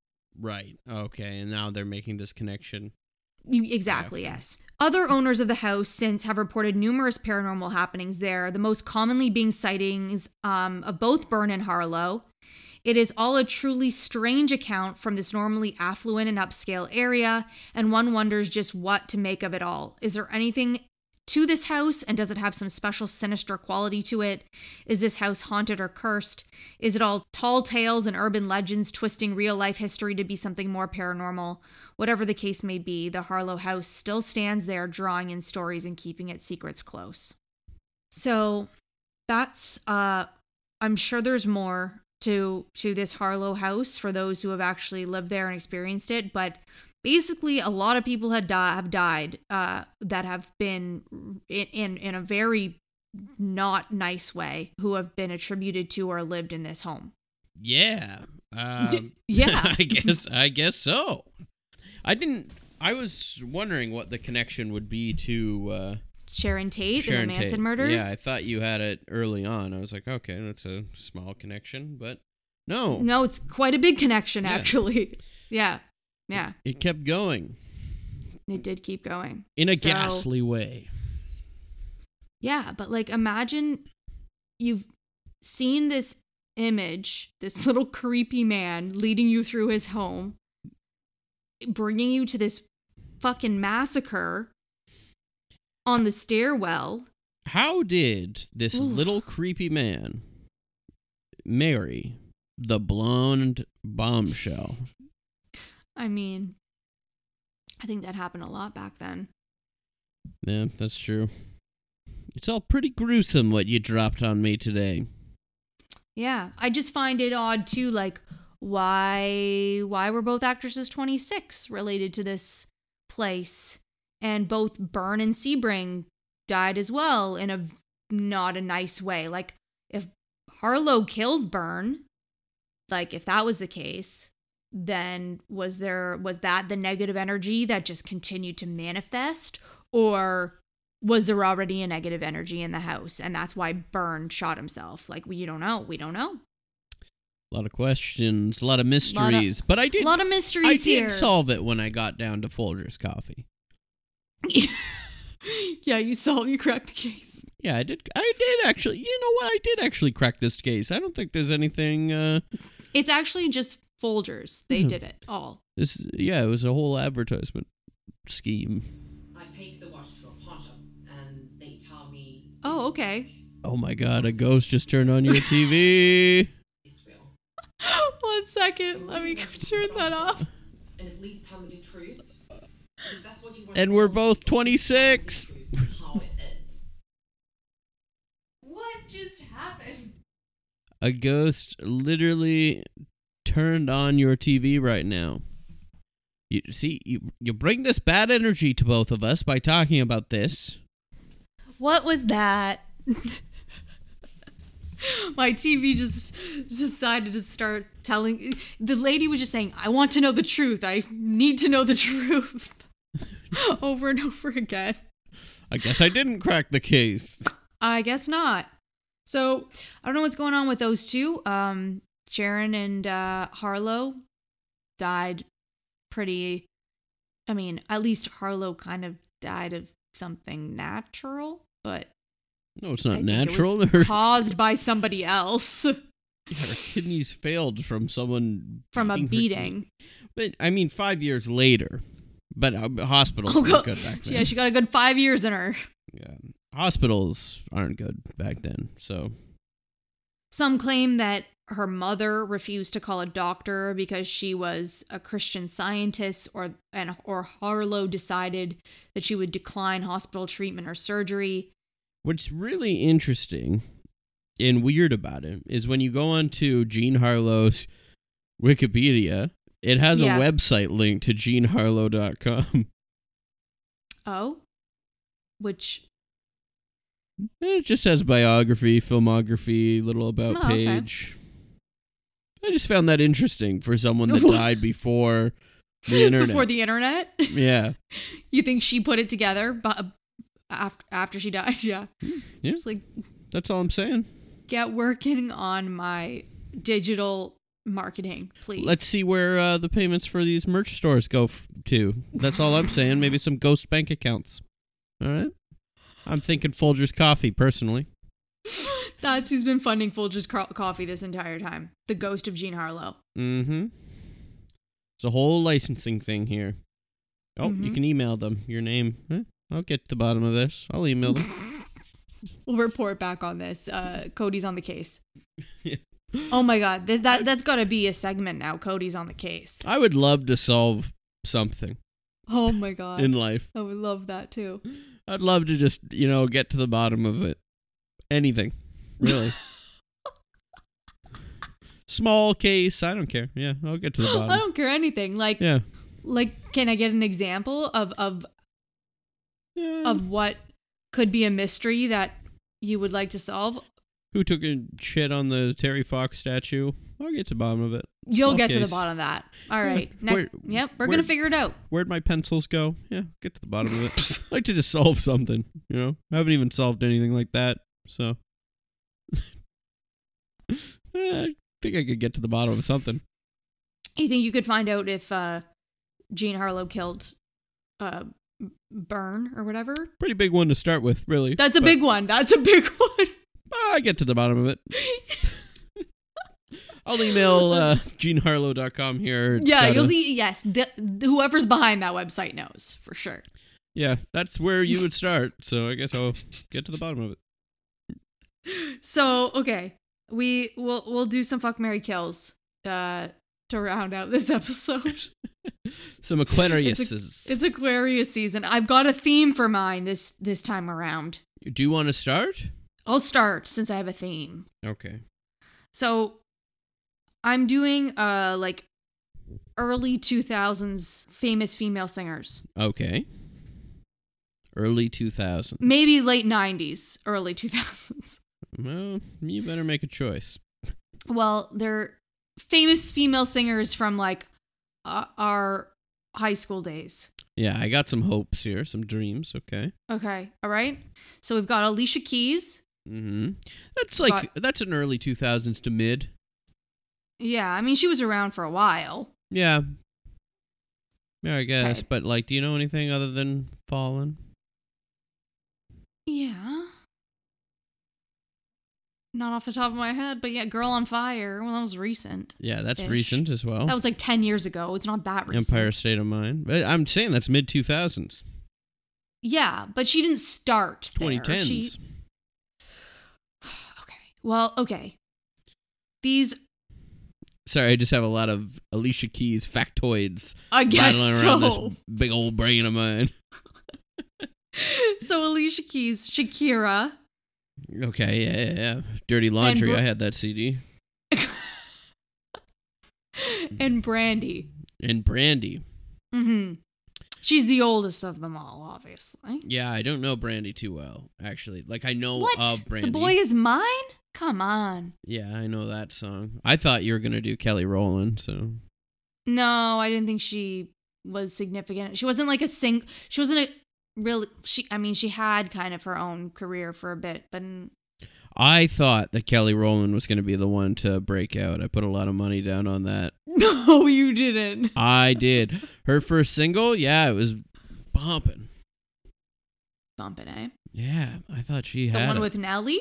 Right. Okay. And now they're making this connection. Exactly, yes. Other owners of the house since have reported numerous paranormal happenings there, the most commonly being sightings um, of both Bern and Harlow. It is all a truly strange account from this normally affluent and upscale area, and one wonders just what to make of it all. Is there anything to this house, and does it have some special sinister quality to it? Is this house haunted or cursed? Is it all tall tales and urban legends twisting real life history to be something more paranormal? Whatever the case may be, the Harlow house still stands there, drawing in stories and keeping its secrets close. So that's uh, I'm sure there's more to to this Harlow house for those who have actually lived there and experienced it, but basically a lot of people had have died uh, that have been in, in in a very not nice way who have been attributed to or lived in this home. Yeah. Um, [LAUGHS] yeah. I guess I guess so. I didn't I was wondering what the connection would be to uh Sharon Tate Sharon and the Manson Tate. murders. Yeah, I thought you had it early on. I was like, okay, that's a small connection, but no. No, it's quite a big connection Yeah. actually. [LAUGHS] Yeah. Yeah. It kept going It did keep going. in a So- ghastly way. Yeah, but like imagine you've seen this image, this [LAUGHS] little creepy man leading you through his home, bringing you to this fucking massacre on the stairwell. How did this Oof. little creepy man marry the blonde bombshell? I mean, I think that happened a lot back then. Yeah, that's true. It's all pretty gruesome what you dropped on me today. Yeah, I just find it odd too like why why were both actresses 26 related to this place and both Bern and Sebring died as well in a not a nice way. Like if Harlow killed Bern, like if that was the case, then was there was that the negative energy that just continued to manifest or was there already a negative energy in the house and that's why Bern shot himself? Like we don't know. We don't know. A lot of questions, a lot of mysteries, but I did a lot of mysteries I did here. solve it when I got down to Folgers coffee. [LAUGHS] yeah, you solved you cracked the case. Yeah, I did. I did actually. You know what? I did actually crack this case. I don't think there's anything. Uh, It's actually just Folgers. They Yeah. did it all. this. Yeah, it was a whole advertisement scheme. I take the watch to a pawn shop and they tell me Oh, okay. fake. Oh my god! A ghost just turned on your [LAUGHS] TV. It's real. [LAUGHS] One second. Let me [LAUGHS] turn that off. And at least tell me the truth. Because that's what you want And to we're both Tell me the 26. How it is. What just happened? A ghost literally turned on your TV right now. You see, you you bring this bad energy to both of us by talking about this. What was that? My TV just decided to start telling. The lady was just saying, I want to know the truth. I need to know the truth. [LAUGHS] over and over again. I guess I didn't crack the case. I guess not. So I don't know what's going on with those two. Um, Sharon and uh, Harlow died pretty. I mean, at least Harlow kind of died of something natural, but No, it's I not it natural. [LAUGHS] was caused by somebody else [LAUGHS] her kidneys failed from someone from a beating. But I mean, five years later. But uh, hospitals Oh, weren't go- good back [LAUGHS] then. yeah, she got a good five years in her. Yeah. Hospitals aren't good back then. So Some claim that her mother refused to call a doctor because she was a Christian scientist or and or Harlow decided that she would decline hospital treatment or surgery. What's really interesting and weird about it is when you go onto Jean Harlow's Wikipedia, it has Yeah. a website link to jeanharlow.com. Oh. Which It just has biography, filmography, little about Oh, okay. I just found that interesting for someone that [LAUGHS] died before the internet. before the internet, yeah. [LAUGHS] you think she put it together but after after she died, [LAUGHS] yeah. Yeah. Just like That's all I'm saying. get working on my digital marketing, please. Let's see where uh, the payments for these merch stores go f- to. That's all I'm saying. Maybe some ghost bank accounts. All right. I'm thinking Folgers Coffee personally. [LAUGHS] That's who's been funding Folgers Co- Coffee this entire time. The ghost of Jean Harlow. Mm-hmm. It's a whole licensing thing here. Oh, you Mhm. can email them your name. Eh, I'll get to the bottom of this. I'll email them. [LAUGHS] We'll report back on this. Uh, Cody's on the case. [LAUGHS] Yeah. Oh my god, Th- that that's got to be a segment now. Cody's on the case. I would love to solve something Oh my god, in life. I would love that too. I'd love to just, you know, get to the bottom of it. Anything. Really. [LAUGHS] Small case. I don't care. Yeah, I'll get to the [GASPS] bottom. I don't care anything. Like Yeah. like can I get an example of of yeah. of what could be a mystery that you would like to solve? Who took a shit on the Terry Fox statue? I'll get to the bottom of it. You'll Small get to the bottom of that. All right. Ne- Where- yep, we're where- gonna figure it out. Where'd my pencils go? Yeah, get to the bottom of it. I [LAUGHS] like to just solve something, you know? I haven't even solved anything like that, so. [LAUGHS] Eh, I think I could get to the bottom of something. You think you could find out if uh, Jean Harlow killed uh, Bern or whatever? Pretty big one to start with, really. That's a but big one. That's a big [LAUGHS] one. I get to the bottom of it. [LAUGHS] I'll email uh, jeanharlow.com here. Yeah, you'll a- see. Yes, the, whoever's behind that website knows for sure. Yeah, that's where you would start. So I guess I'll get to the bottom of it. So okay, we will we'll do some fuck marry kills uh, to round out this episode. [LAUGHS] Some Aquariuses. it's Aquarius season. I've got a theme for mine this this time around. Do you want to start? I'll start since I have a theme. Okay. So I'm doing uh like early 2000s famous female singers. Okay. Early 2000s. Maybe late 90s, early 2000s. Well, you better make a choice. Well, they're famous female singers from like uh, our high school days. Yeah, I got some hopes here, some dreams. Okay. Okay, all right. So we've got Alicia Keys. Mm-hmm. That's like Got- that's an early 2000s to mid. Yeah, I mean she was around for a while. Yeah. Yeah, I guess. Okay. But like, do you know anything other than Fallin'? Yeah. Not off the top of my head, but yeah, Girl on Fire. Well, that was recent. Yeah, that's recent as well. That was like 10 years ago. It's not that recent. Empire State of Mind. But I'm saying that's mid 2000s, Yeah, but she didn't start there. 2010s. She... [SIGHS] Okay. Well, okay. These, Sorry, I just have a lot of Alicia Keys factoids I guess rattling around so. this big old brain of mine. [LAUGHS] so Alicia Keys, Shakira, Okay, yeah, yeah, yeah. Dirty Laundry. I had that CD. [LAUGHS] and Brandy. And Brandy. Mm-hmm. She's the oldest of them all, obviously. Yeah, I don't know Brandy too well, actually. Like I know what? of Brandy. The boy is mine? Come on. Yeah, I know that song. I thought you were gonna do Kelly Rowland, so No, I didn't think she was significant. She wasn't like a sing. She wasn't a really. She. I mean, she had kind of her own career for a bit, but I thought that Kelly Rowland was gonna be the one to break out. I put a lot of money down on that. [LAUGHS] no, you didn't. I did. Her first single, yeah, it was bumping. Bumping, eh? Yeah, I thought she The had the one it. with Nelly.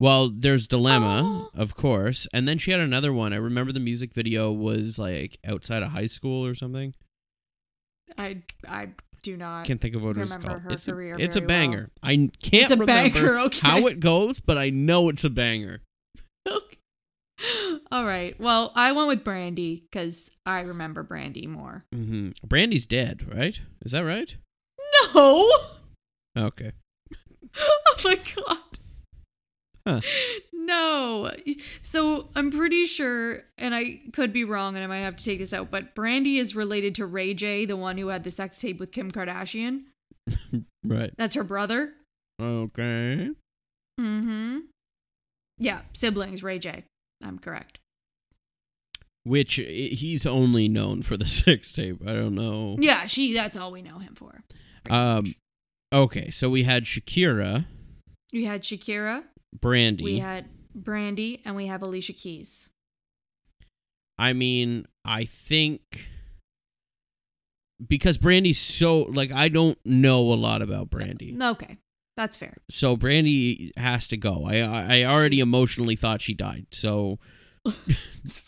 Well, there's Dilemma, Oh. of course, and then she had another one. I remember the music video was like outside of high school or something. I I do not. Can't think of what it was called. her it's a, it's a very well. banger. I can't It's a remember banger, [LAUGHS] okay. how it goes, but I know it's a banger. [LAUGHS] Okay. All right. Well, I went with Brandy because I remember Brandy more. hmm Brandy's dead, right? Is that right? No. Okay. [LAUGHS] oh my god. Huh. No. So I'm pretty sure, and I could be wrong, and I might have to take this out, but Brandy is related to Ray J, the one who had the sex tape with Kim Kardashian. [LAUGHS] Right. That's her brother. Okay. Mm-hmm. Yeah, siblings, Ray J. I'm correct. Which he's only known for the [LAUGHS] sex tape. I don't know. Yeah, she. That's all we know him for. Um. Okay, so we had Shakira, We had Shakira. Brandy. We had Brandy, and we have Alicia Keys. I mean, I think because Brandy's so like I don't know a lot about Brandy. Okay, that's fair. So Brandy has to go. I I I already [LAUGHS] emotionally thought she died. So That's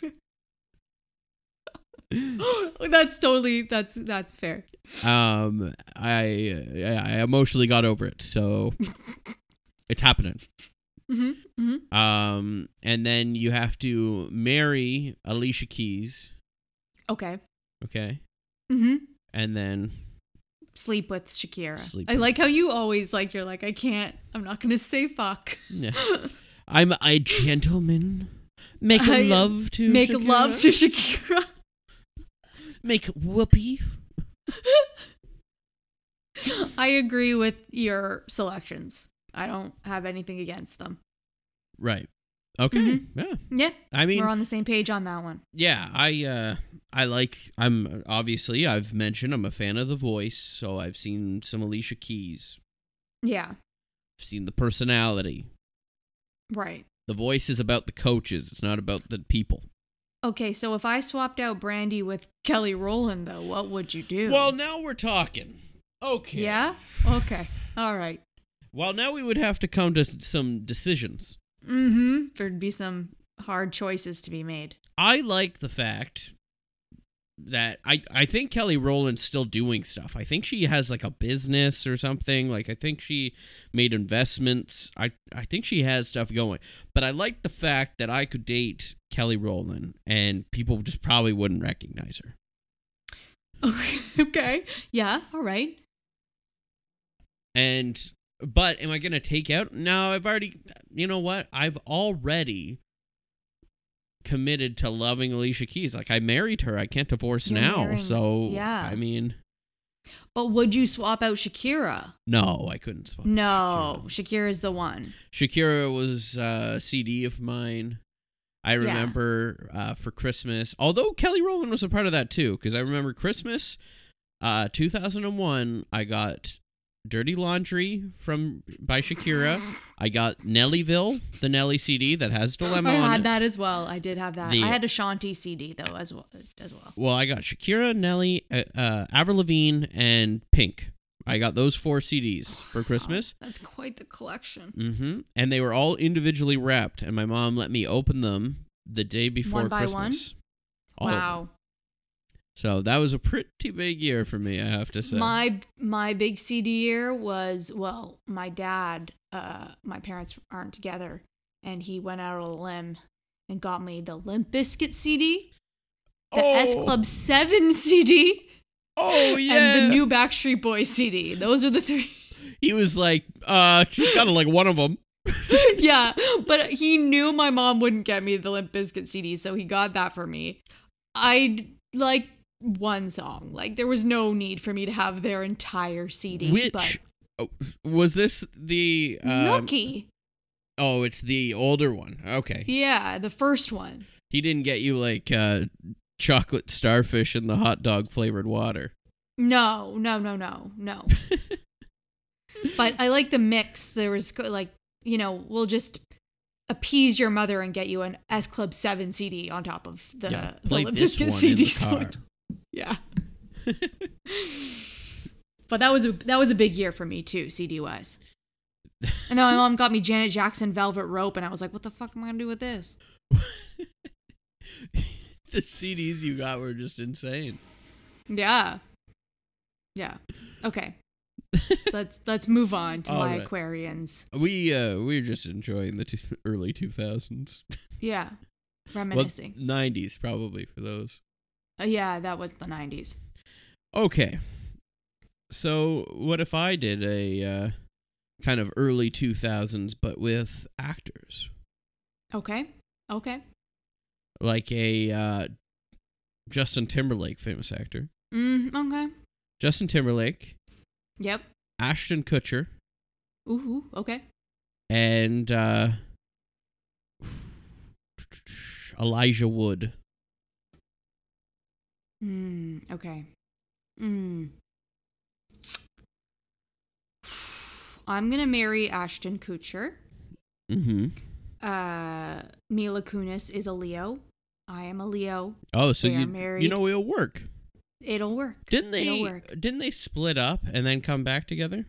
[LAUGHS] that's totally that's that's fair. um I I emotionally got over it. So [LAUGHS] it's happening. Hmm hmm Um and then you have to marry Alicia Keys, Okay. okay? hmm And then Sleep with Shakira. Sleep I with- like how you always like you're like I can't. I'm not gonna say fuck. yeah. [LAUGHS] I'm a gentleman. Make I- love to make Shakira? love to Shakira. [LAUGHS] make whoopee. [LAUGHS] I agree with your selections. I don't have anything against them. Right. Okay. Mhm. Yeah. Yeah, I mean, we're on the same page on that one. yeah. I uh, I like. I'm obviously. I've mentioned I'm a fan of The Voice, so I've seen some Alicia Keys. Yeah, I've seen the personality. right. The Voice is about the coaches. It's not about the people. Okay, so if I swapped out Brandy with Kelly Rowland, though, what would you do? Well, now we're talking. Okay. yeah. Okay. All right. Well, now we would have to come to some decisions. Mm-hmm. There'd be some hard choices to be made. I like the fact that I I think Kelly Rowland's still doing stuff. I think she has like a business or something. Like I think she made investments. I I think she has stuff going. But I like the fact that I could date Kelly Rowland and people just probably wouldn't recognize her. Okay. [LAUGHS] okay. Yeah. All right. And but am I going to take out? No, I've already you know what? I've already committed to loving Alicia Keys. Like I married her. I can't divorce You're now. marrying- so yeah. I mean, But would you swap out Shakira? no, I couldn't swap. No, Shakira. is the one. Shakira was uh, a CD of mine. I remember uh, for Christmas, although Kelly Rowland was a part of that too, because I remember Christmas, uh, 2001. I got Dirty Laundry from by Shakira. I got Nellyville, the Nelly CD that has [GASPS] Dilemma I had that as well. I did have that. The- I had Ashanti CD though as well. As well. Well, I got Shakira, Nelly, uh, uh, Avril Lavigne, and Pink. I got those four CDs for Christmas. That's quite the collection. Mm-hmm. And they were all individually wrapped, and my mom let me open them the day before One by Christmas. Them. wow. So that was a pretty big year for me, I have to say. My my big CD year was well, my dad, uh, my parents aren't together, and he went out on a limb and got me the Limp Bizkit CD, the S Oh. Club Seven [LAUGHS] CD, oh yeah. and the new Backstreet Boys CD. Those are the three. He was like, uh, she's got like one of them. [LAUGHS] yeah, but he knew my mom wouldn't get me the Limp Bizkit CD, so he got that for me. I like one song. Like there was no need for me to have their entire CD. Which oh, was this? The um, Nookie. oh, it's the older one. Okay. Yeah, the first one. He didn't get you like uh, chocolate starfish and the hot dog flavored water. No, no, no, no, no. [LAUGHS] but I like the mix. There was like, you know, we'll just appease your mother and get you an S Club 7 CD on top of the, yeah, the play Limp this one CD. in the car. Yeah. [LAUGHS] but that was a that was a big year for me too, CD wise. And then my mom got me Janet Jackson Velvet Rope, and I was like, "What the fuck am I gonna do with this?" [LAUGHS] the CDs you got were just insane. Yeah, yeah. Okay, let's let's move on to [LAUGHS] All my right. Aquarians. We uh we're just enjoying the two, early 2000s. Yeah, Well, reminiscing. 90s probably for those. Uh, yeah, that was the '90s. Okay. So, what if I did a uh kind of early 2000s but with actors? Okay, okay. Like a uh Justin Timberlake famous actor. Mm, okay. Justin Timberlake, Yep. Ashton Kutcher, Ooh, okay. and uh [SIGHS] Elijah Wood. Mm, okay. Mm. I'm gonna marry Ashton Kutcher. Mm Mhm. Uh, Mila Kunis is a Leo. I am a Leo. Oh, so you married. you know it'll work. It'll work. Didn't they work. didn't they split up and then come back together?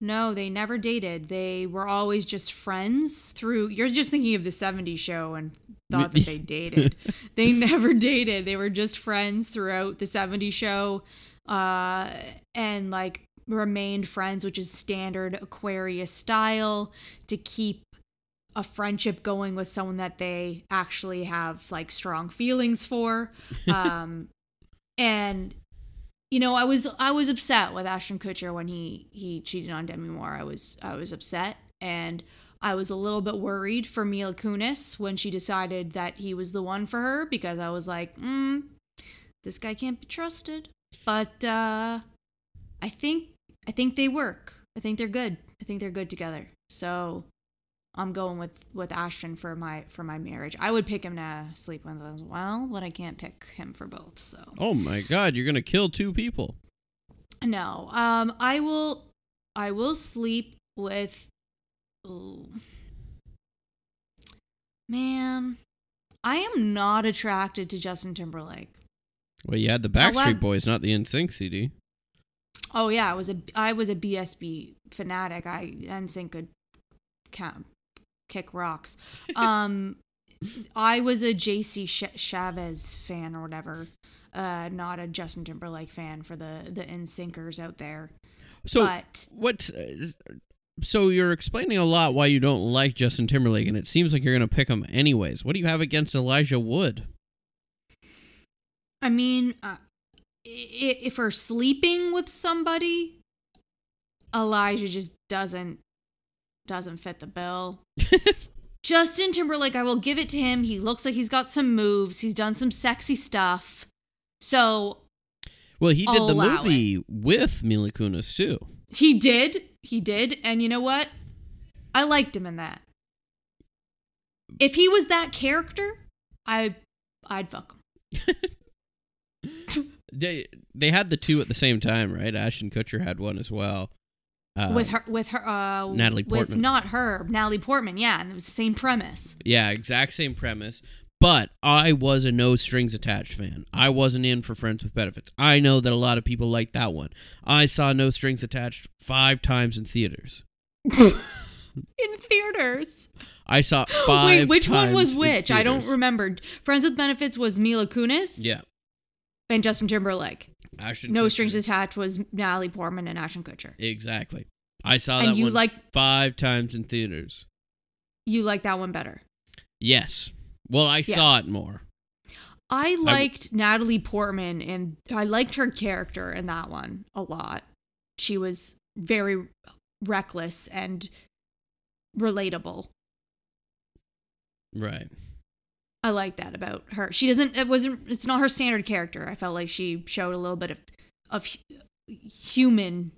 No, they never dated. They were always just friends through. You're just thinking of the 70s show and thought that they [LAUGHS] dated. they never dated. They were just friends throughout the 70s show uh, and like remained friends, which is standard Aquarius style to keep a friendship going with someone that they actually have like strong feelings for. [LAUGHS] Um, and you know, I was I was upset with Ashton Kutcher when he he cheated on Demi Moore. I was I was upset, and I was a little bit worried for Mila Kunis when she decided that he was the one for her because I was like, mm, this guy can't be trusted. But uh, I think I think they work. I think they're good. I think they're good together. So I'm going with with Ashton for my for my marriage. I would pick him to sleep with as well, but I can't pick him for both. So Oh my god, you're gonna kill two people. no, um, I will I will sleep with. Ooh. Man, I am not attracted to Justin Timberlake. Well, you had the Backstreet Boys, not the NSYNC CD. Oh yeah, I was a I was a BSB fanatic. I NSYNC could count, kick rocks. Um, I was a JC Ch- Chasez fan or whatever. Uh, not a Justin Timberlake fan for the the NSYNCers out there. So but what's uh, so you're explaining a lot why you don't like Justin Timberlake, and it seems like you're gonna pick him anyways. What do you have against Elijah Wood? I mean, uh, if we're sleeping with somebody, Elijah just doesn't doesn't fit the bill. [LAUGHS] Justin Timberlake, I will give it to him. He looks like he's got some moves. He's done some sexy stuff. So Well, he did I'll the movie with Mila Kunis too. he did. He did. And you know what? I liked him in that. If he was that character, I I'd fuck him. [LAUGHS] They they had the two at the same time, right? Ashton Kutcher had one as well. Uh, with her with her uh Natalie Portman. with not her, Natalie Portman, yeah, and it was the same premise. Yeah, exact same premise. But I was a no strings attached fan. I wasn't in for Friends with Benefits. I know that a lot of people like that one. I saw No Strings Attached five times in theaters. [LAUGHS] in theaters. I saw [GASPS] five. Wait, which one was which? I don't remember. Friends with Benefits was Mila Kunis Yeah, and Justin Timberlake. Ashton. No Kutcher. Strings Attached was Natalie Portman and Ashton Kutcher. Exactly. I saw And that you one like- five times in theaters. You like that one better. Yes. Well, I Yeah. saw it more. I liked Natalie Portman and I liked her character in that one a lot. She was very reckless and relatable. Right. I like that about her. She doesn't. It wasn't. It's not her standard character. I felt like she showed a little bit of of human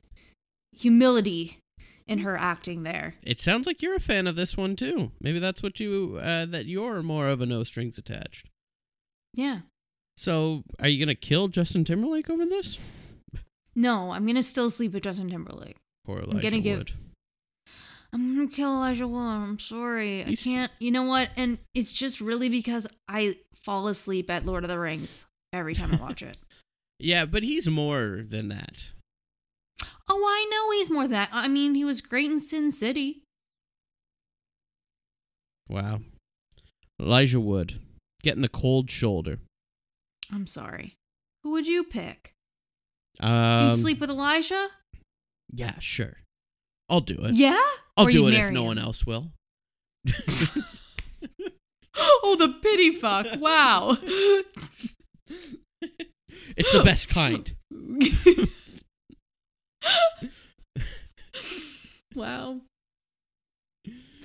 humility in her acting there. It sounds like you're a fan of this one too. Maybe that's what you uh, that you're more of a no strings attached. Yeah. So, are you gonna kill Justin Timberlake over this? No, I'm gonna still sleep with Justin Timberlake. Poor I'm gonna give- Wood. I'm gonna kill Elijah Wood. I'm sorry. He's- I can't. You know what? And it's just really because I fall asleep at Lord of the Rings every time I watch it. [LAUGHS] Yeah, but he's more than that. Oh, I know he's more than that. I mean, he was great in Sin City. Wow. Elijah Wood getting the cold shoulder. I'm sorry. Who would you pick? Um, you sleep with Elijah? Yeah, sure. I'll do it. Yeah. I'll Or do it if no him? one else will. [LAUGHS] oh, the pity fuck. Wow. it's the best kind. wow.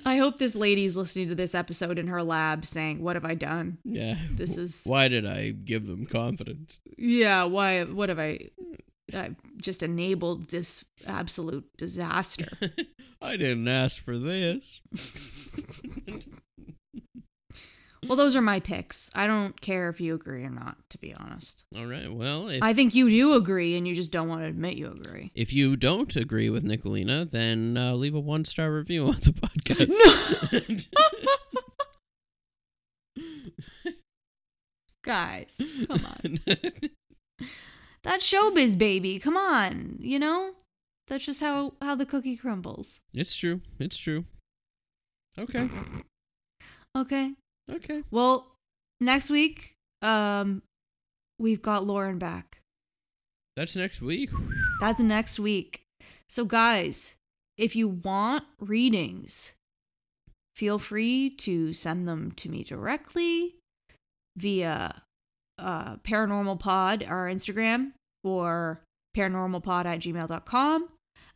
I hope this lady's listening to this episode in her lab saying, What have I done? Yeah. This is- Why did I give them confidence? Yeah, why? What have I? I just enabled this absolute disaster. [LAUGHS] I didn't ask for this. [LAUGHS] well, those are my picks. I don't care if you agree or not, to be honest. All right. Well, if, I think you do agree and you just don't want to admit you agree. if you don't agree with Nicolina, then uh, leave a one star review on the podcast. No. [LAUGHS] Guys, come on. That's showbiz, baby. Come on. You know? That's just how how the cookie crumbles. it's true. It's true. Okay. [LAUGHS] Okay. Okay. Well, next week, um, we've got Lauren back. That's next week. That's next week. So, guys, if you want readings, feel free to send them to me directly via uh, Paranormal Pod, our Instagram, or paranormalpod at gmail.com.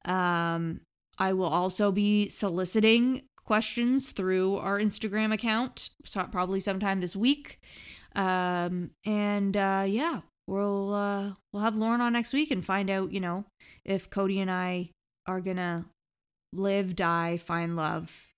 Um, I will also be soliciting questions through our Instagram account, so probably sometime this week. Um, and uh, yeah, we'll uh, we'll have Lauren on next week and find out, you know, if Cody and I are gonna live, die, find love.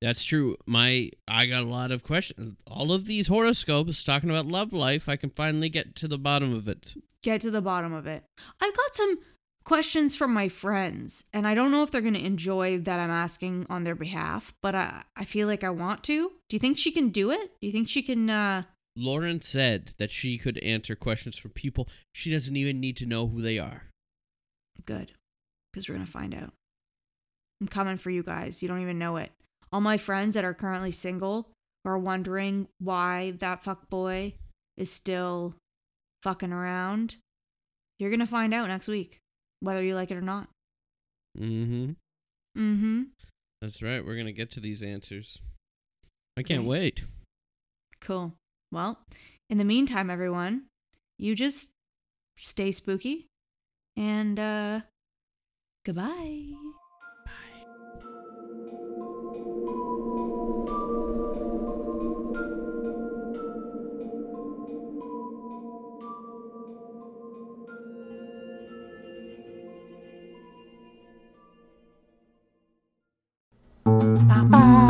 That's true. My I got a lot of questions. All of these horoscopes talking about love life. I can finally get to the bottom of it. Get to the bottom of it. I've got some questions from my friends, and I don't know if they're gonna enjoy that I'm asking on their behalf, but I I feel like I want to. Do you think she can do it? Do you think she can? uh Lauren said that she could answer questions from people she doesn't even need to know who they are. Good, because we're gonna find out. I'm coming for you guys. You don't even know it. All my friends that are currently single are wondering why that fuck boy is still fucking around. You're gonna find out next week, whether you like it or not. Mm-hmm. Mm-hmm. That's right. We're gonna get to these answers. I can't Okay. wait. Cool. Well, in the meantime, everyone, you just stay spooky and uh goodbye.